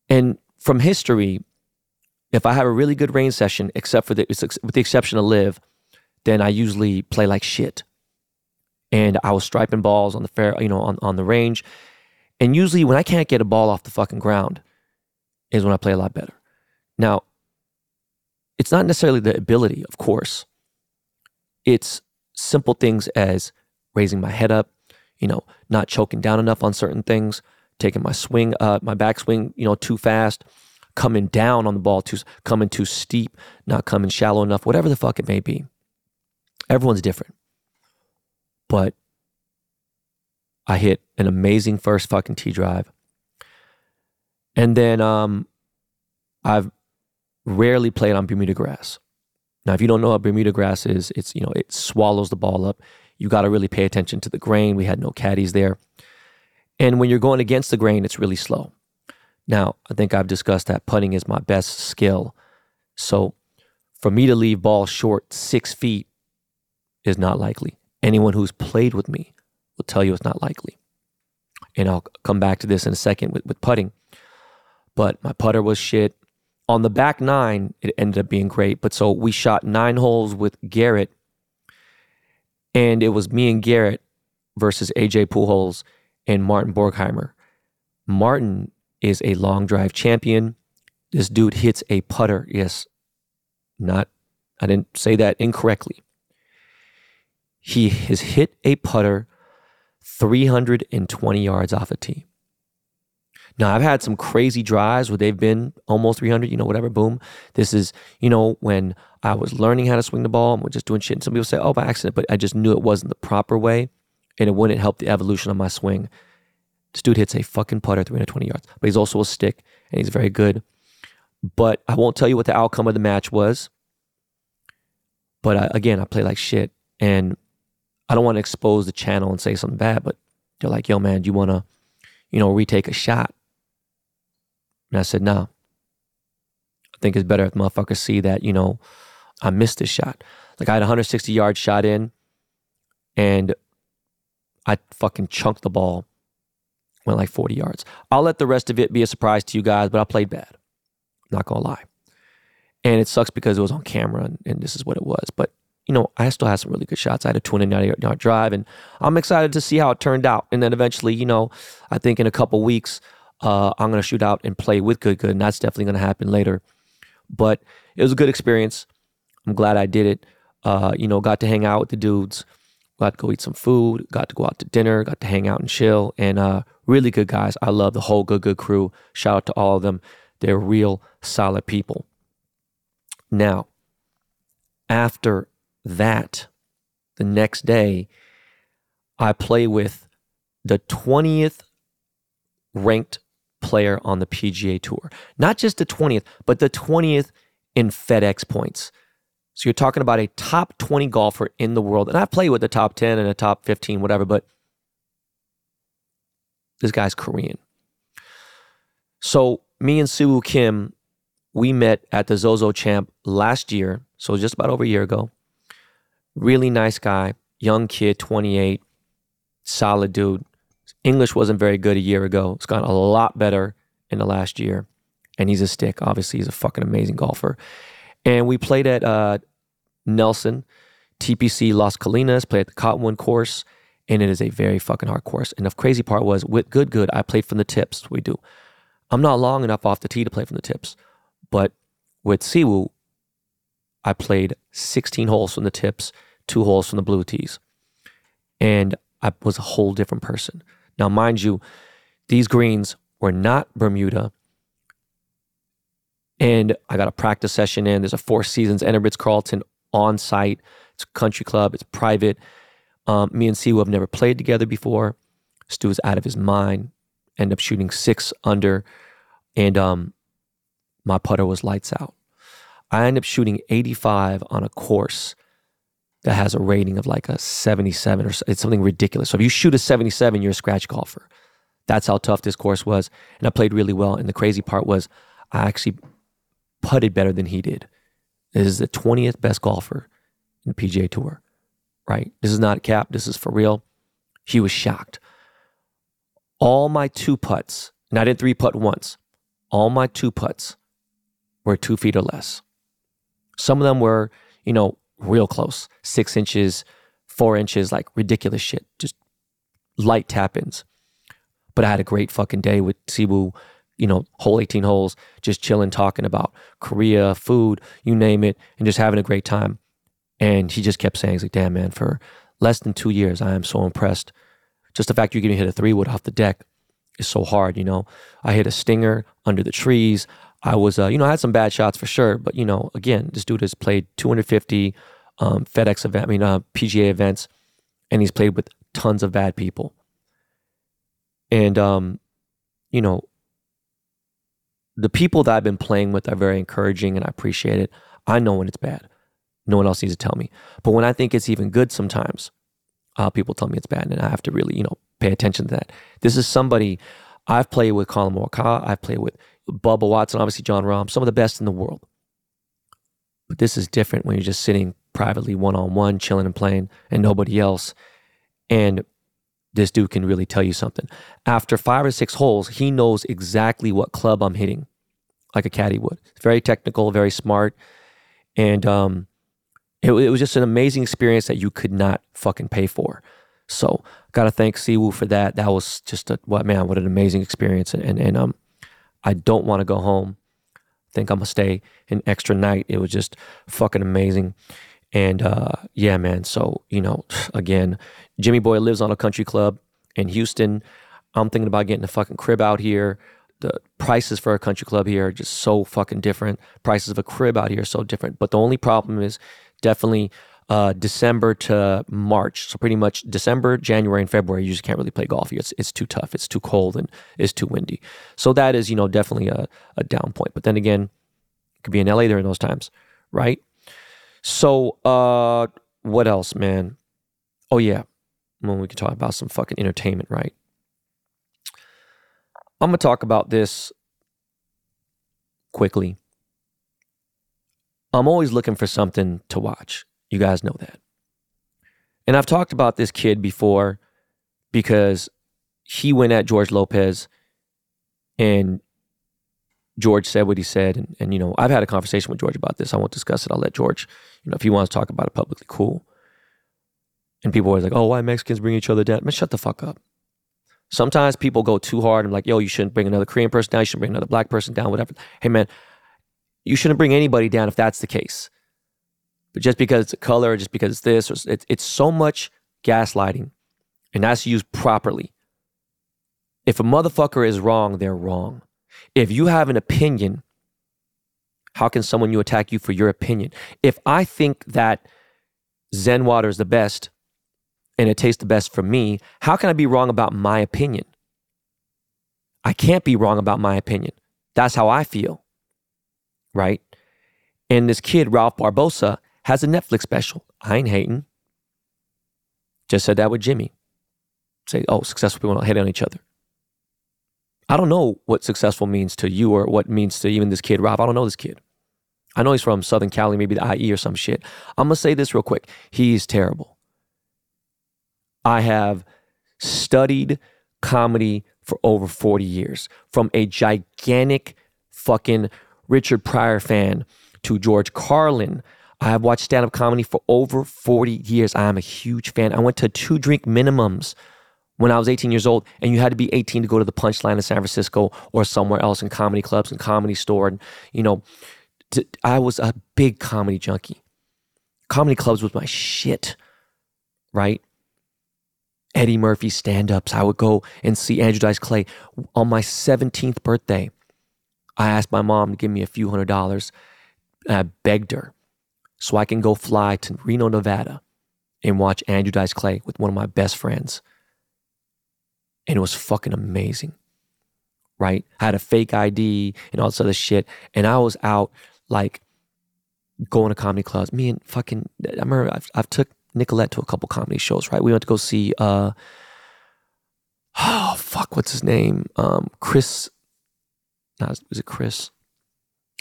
And from history, if I have a really good range session, except for the with the exception of LIV, then I usually play like shit. And I was striping balls on the fair, you know, on, on the range. And usually when I can't get a ball off the fucking ground is when I play a lot better. Now, it's not necessarily the ability, of course. It's simple things as raising my head up, you know, not choking down enough on certain things, taking my swing, uh, my backswing, you know, too fast, coming down on the ball too, coming too steep, not coming shallow enough, whatever the fuck it may be. Everyone's different. But I hit an amazing first fucking T drive. And then um, I've rarely played on Bermuda grass. Now, if you don't know what Bermuda grass is, it's you know it swallows the ball up. You got to really pay attention to the grain. We had no caddies there, and when you're going against the grain, it's really slow. Now, I think I've discussed that putting is my best skill. So, for me to leave ball short six feet is not likely. Anyone who's played with me will tell you it's not likely. And I'll come back to this in a second with, with putting. But my putter was shit. On the back nine, it ended up being great. But so we shot nine holes with Garrett, and it was me and Garrett versus AJ Pujols and Martin Borgmeier. Martin is a long drive champion. This dude hits a putter. Yes, not, I didn't say that incorrectly. He has hit a putter 320 yards off a tee. Now, I've had some crazy drives where they've been almost 300, you know, whatever, boom. This is, you know, when I was learning how to swing the ball and we're just doing shit. And some people say, oh, by accident, but I just knew it wasn't the proper way and it wouldn't help the evolution of my swing. This dude hits a fucking putter 320 yards, but he's also a stick and he's very good. But I won't tell you what the outcome of the match was. But I, again, I play like shit. And I don't want to expose the channel and say something bad, but they're like, yo, man, do you want to, you know, retake a shot? And I said, no. I think it's better if motherfuckers see that, you know, I missed this shot. Like I had a 160 yard shot in and I fucking chunked the ball, went like 40 yards. I'll let the rest of it be a surprise to you guys, but I played bad. Not gonna lie. And it sucks because it was on camera and, and this is what it was. But, you know, I still had some really good shots. I had a 29 yard drive and I'm excited to see how it turned out. And then eventually, you know, I think in a couple weeks, uh, I'm going to shoot out and play with Good Good, and that's definitely going to happen later. But it was a good experience. I'm glad I did it. Uh, you know, got to hang out with the dudes, got to go eat some food, got to go out to dinner, got to hang out and chill, and uh, really good guys. I love the whole Good Good crew. Shout out to all of them. They're real solid people. Now, after that, the next day, I play with the 20th ranked player on the PGA Tour. Not just the 20th, but the 20th in FedEx points. So you're talking about a top 20 golfer in the world. And I've played with the top 10 and the top 15, whatever, but this guy's Korean. So me and Siwoo Kim, we met at the Zozo Champ last year. So just about over a year ago. Really nice guy, young kid, 28, solid dude. English wasn't very good a year ago. It's gotten a lot better in the last year. And he's a stick. Obviously, he's a fucking amazing golfer. And we played at uh, Nelson, TPC Las Colinas, played at the Cottonwood course. And it is a very fucking hard course. And the crazy part was with Good Good, I played from the tips. We do. I'm not long enough off the tee to play from the tips. But with Siwoo, I played 16 holes from the tips, two holes from the blue tees. And I was a whole different person. Now, mind you, these greens were not Bermuda. And I got a practice session in. There's a Four Seasons Enter Carlton on site. It's a country club, it's private. Um, me and Siwoo have never played together before. Stu is out of his mind. End up shooting six under. And um, my putter was lights out. I end up shooting 85 on a course that has a rating of like a 77 or it's something ridiculous. So if you shoot a 77, you're a scratch golfer. That's how tough this course was. And I played really well. And the crazy part was I actually putted better than he did. This is the 20th best golfer in the PGA Tour, right? This is not a cap. This is for real. He was shocked. All my two putts, and I did three putt once, all my two putts were two feet or less. Some of them were, you know, real close, six inches, four inches, like ridiculous shit, just light tap ins. But I had a great fucking day with Siwoo, you know, whole 18 holes, just chilling, talking about Korea, food, you name it, and just having a great time. And he just kept saying, he's like, damn, man, for less than two years, I am so impressed. Just the fact you're getting hit a three wood off the deck is so hard, you know. I hit a stinger under the trees. I was, uh, you know, I had some bad shots for sure, but you know, again, this dude has played 250 um, FedEx event, I mean, uh, PGA events, and he's played with tons of bad people. And, um, you know, the people that I've been playing with are very encouraging and I appreciate it. I know when it's bad. No one else needs to tell me. But when I think it's even good sometimes, uh, people tell me it's bad and I have to really, you know, pay attention to that. This is somebody I've played with Collin Morikawa, I've played with Bubba Watson, obviously Jon Rahm, some of the best in the world. But this is different when you're just sitting privately one on one, chilling and playing, and nobody else. And this dude can really tell you something. After five or six holes, he knows exactly what club I'm hitting, like a caddy would. Very technical, very smart. And um, it, it was just an amazing experience that you could not fucking pay for. So, gotta thank Siwoo for that. That was just a what man, what an amazing experience. And and, and um, I don't want to go home. I think I'm gonna stay an extra night. It was just fucking amazing. And uh, yeah, man. So, you know, again, JimmyBoi lives on a country club in Houston. I'm thinking about getting a fucking crib out here. The prices for a country club here are just so fucking different. Prices of a crib out here are so different. But the only problem is definitely uh, December to March. So pretty much December, January, and February, you just can't really play golf. It's, it's too tough. It's too cold and it's too windy. So that is, you know, definitely a, a down point. But then again, it could be in LA during those times, right? So, uh, what else, man? Oh yeah, when we can talk about some fucking entertainment, right? I'm gonna talk about this quickly. I'm always looking for something to watch. You guys know that. And I've talked about this kid before because he went at George Lopez and George said what he said. And, and, you know, I've had a conversation with George about this. I won't discuss it. I'll let George, you know, if he wants to talk about it publicly, cool. And people are like, oh, why Mexicans bring each other down? Man, shut the fuck up. Sometimes people go too hard and like, yo, you shouldn't bring another Korean person down. You shouldn't bring another black person down, whatever. Hey, man, you shouldn't bring anybody down if that's the case. But just because it's a color, just because it's this, or it's, it's so much gaslighting, and that's used properly. If a motherfucker is wrong, they're wrong. If you have an opinion, how can someone you attack you for your opinion? If I think that Zen water is the best and it tastes the best for me, how can I be wrong about my opinion? I can't be wrong about my opinion. That's how I feel. Right? And this kid, Ralph Barbosa, has a Netflix special. I ain't hating. Just said that with Jimmy. Say, oh, successful people don't hate on each other. I don't know what successful means to you or what means to even this kid, Rob. I don't know this kid. I know he's from Southern Cali, maybe the IE or some shit. I'm going to say this real quick. He's terrible. I have studied comedy for over 40 years from a gigantic fucking Richard Pryor fan to George Carlin. I have watched stand up comedy for over 40 years. I am a huge fan. I went to two drink minimums when I was 18 years old, and you had to be 18 to go to the Punchline in San Francisco or somewhere else in comedy clubs and comedy store. And, you know, I was a big comedy junkie. Comedy clubs was my shit, right? Eddie Murphy stand ups. I would go and see Andrew Dice Clay. On my 17th birthday, I asked my mom to give me a few hundred dollars. I begged her so I can go fly to Reno, Nevada and watch Andrew Dice Clay with one of my best friends and it was fucking amazing. Right? I had a fake ID and all this other shit. And I was out like going to comedy clubs. Me and fucking, I remember I've, I've took Nicolette to a couple comedy shows, right? We went to go see, uh, oh, fuck, what's his name? Um, Chris, no, was it Chris?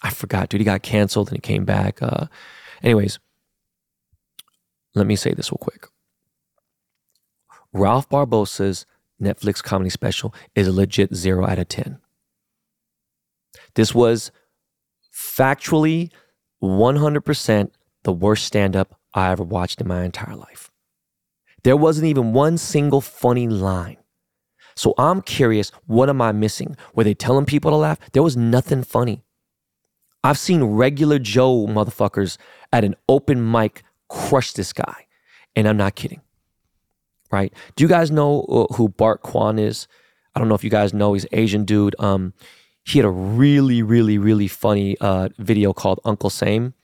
I forgot, dude. He got canceled and he came back. Uh, anyways, let me say this real quick. Ralph Barbosa's Netflix comedy special is a legit zero out of 10. This was factually 100% the worst stand up I ever watched in my entire life. There wasn't even one single funny line. So I'm curious, what am I missing? Were they telling people to laugh? There was nothing funny. I've seen regular Joe motherfuckers at an open mic crush this guy, and I'm not kidding. Right? Do you guys know uh, who Bart Kwan is? I don't know if you guys know. He's an Asian dude. Um, he had a really, really, really funny uh, video called Uncle Same.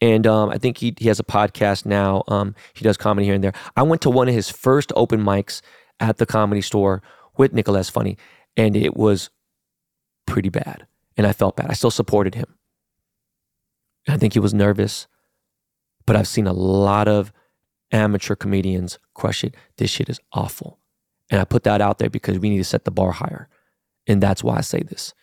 And um, I think he, he has a podcast now. Um, he does comedy here and there. I went to one of his first open mics at the comedy store with Nicholas Funny, and it was pretty bad. And I felt bad. I still supported him. I think he was nervous, but I've seen a lot of amateur comedians crush it. This shit is awful. And I put that out there because we need to set the bar higher. And that's why I say this.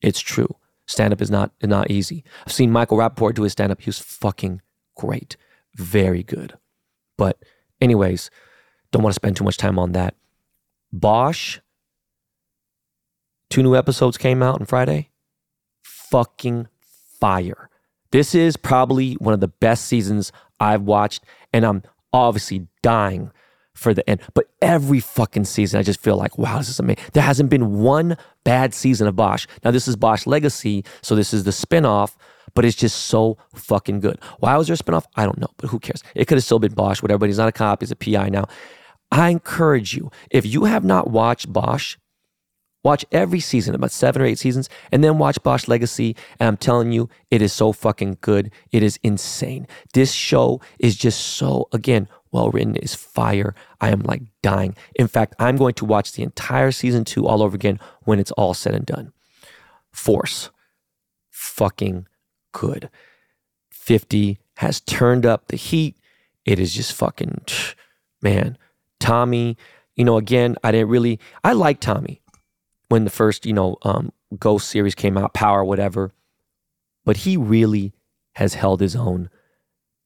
It's true. Stand up is not, not easy. I've seen Michael Rapaport do his stand up. He was fucking great. Very good. But, anyways, don't want to spend too much time on that. Bosch, two new episodes came out on Friday. Fucking fire. This is probably one of the best seasons I've watched, and I'm obviously dying for the end. But every fucking season, I just feel like, wow, this is amazing. There hasn't been one bad season of Bosch. Now, this is Bosch Legacy, so this is the spinoff, but it's just so fucking good. Why was there a spinoff? I don't know, but who cares? It could have still been Bosch, whatever, but he's not a cop, he's a PI now. I encourage you, if you have not watched Bosch, watch every season, about seven or eight seasons, and then watch Bosch Legacy. And I'm telling you, it is so fucking good. It is insane. This show is just so, again, well written, is fire. I am like dying. In fact, I'm going to watch the entire season two all over again when it's all said and done. Force, fucking good. 50 has turned up the heat. It is just fucking, man Tommy, you know, again, I didn't really, I like Tommy when the first, you know, um, Ghost series came out, Power, whatever. But he really has held his own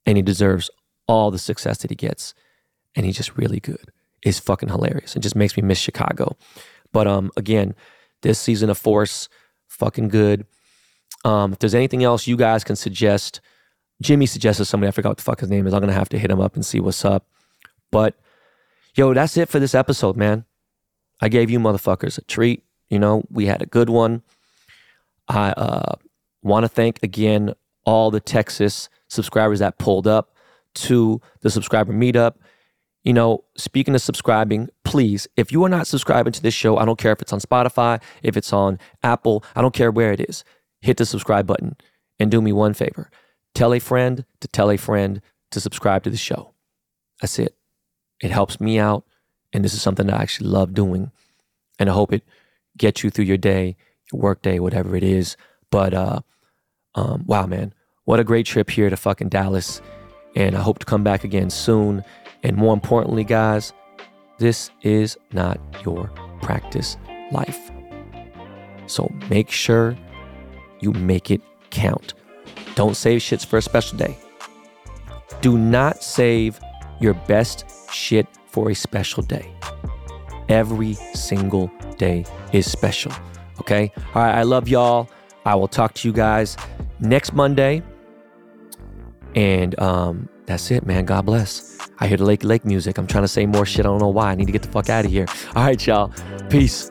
and he deserves all the success that he gets. And he's just really good. It's fucking hilarious. It just makes me miss Chicago. But um, again, this season of Force, fucking good. Um, if there's anything else you guys can suggest, Jimmy suggested somebody, I forgot what the fuck his name is. I'm gonna have to hit him up and see what's up. But Yo, that's it for this episode, man. I gave you motherfuckers a treat. You know, we had a good one. I uh, want to thank again all the Texas subscribers that pulled up to the subscriber meetup. You know, speaking of subscribing, please, if you are not subscribing to this show, I don't care if it's on Spotify, if it's on Apple, I don't care where it is, hit the subscribe button and do me one favor. Tell a friend to tell a friend to subscribe to the show. That's it. It helps me out. And this is something that I actually love doing. And I hope it gets you through your day, your work day, whatever it is. But uh, um, wow, man, what a great trip here to fucking Dallas. And I hope to come back again soon. And more importantly, guys, this is not your practice life. So make sure you make it count. Don't save shits for a special day. Do not save your best shit for a special day. Every single day is special. Okay? All right. I love y'all. I will talk to you guys next Monday. And um, that's it, man. God bless. I hear the Lake Lake music. I'm trying to say more shit. I don't know why. I need to get the fuck out of here. All right, y'all. Peace.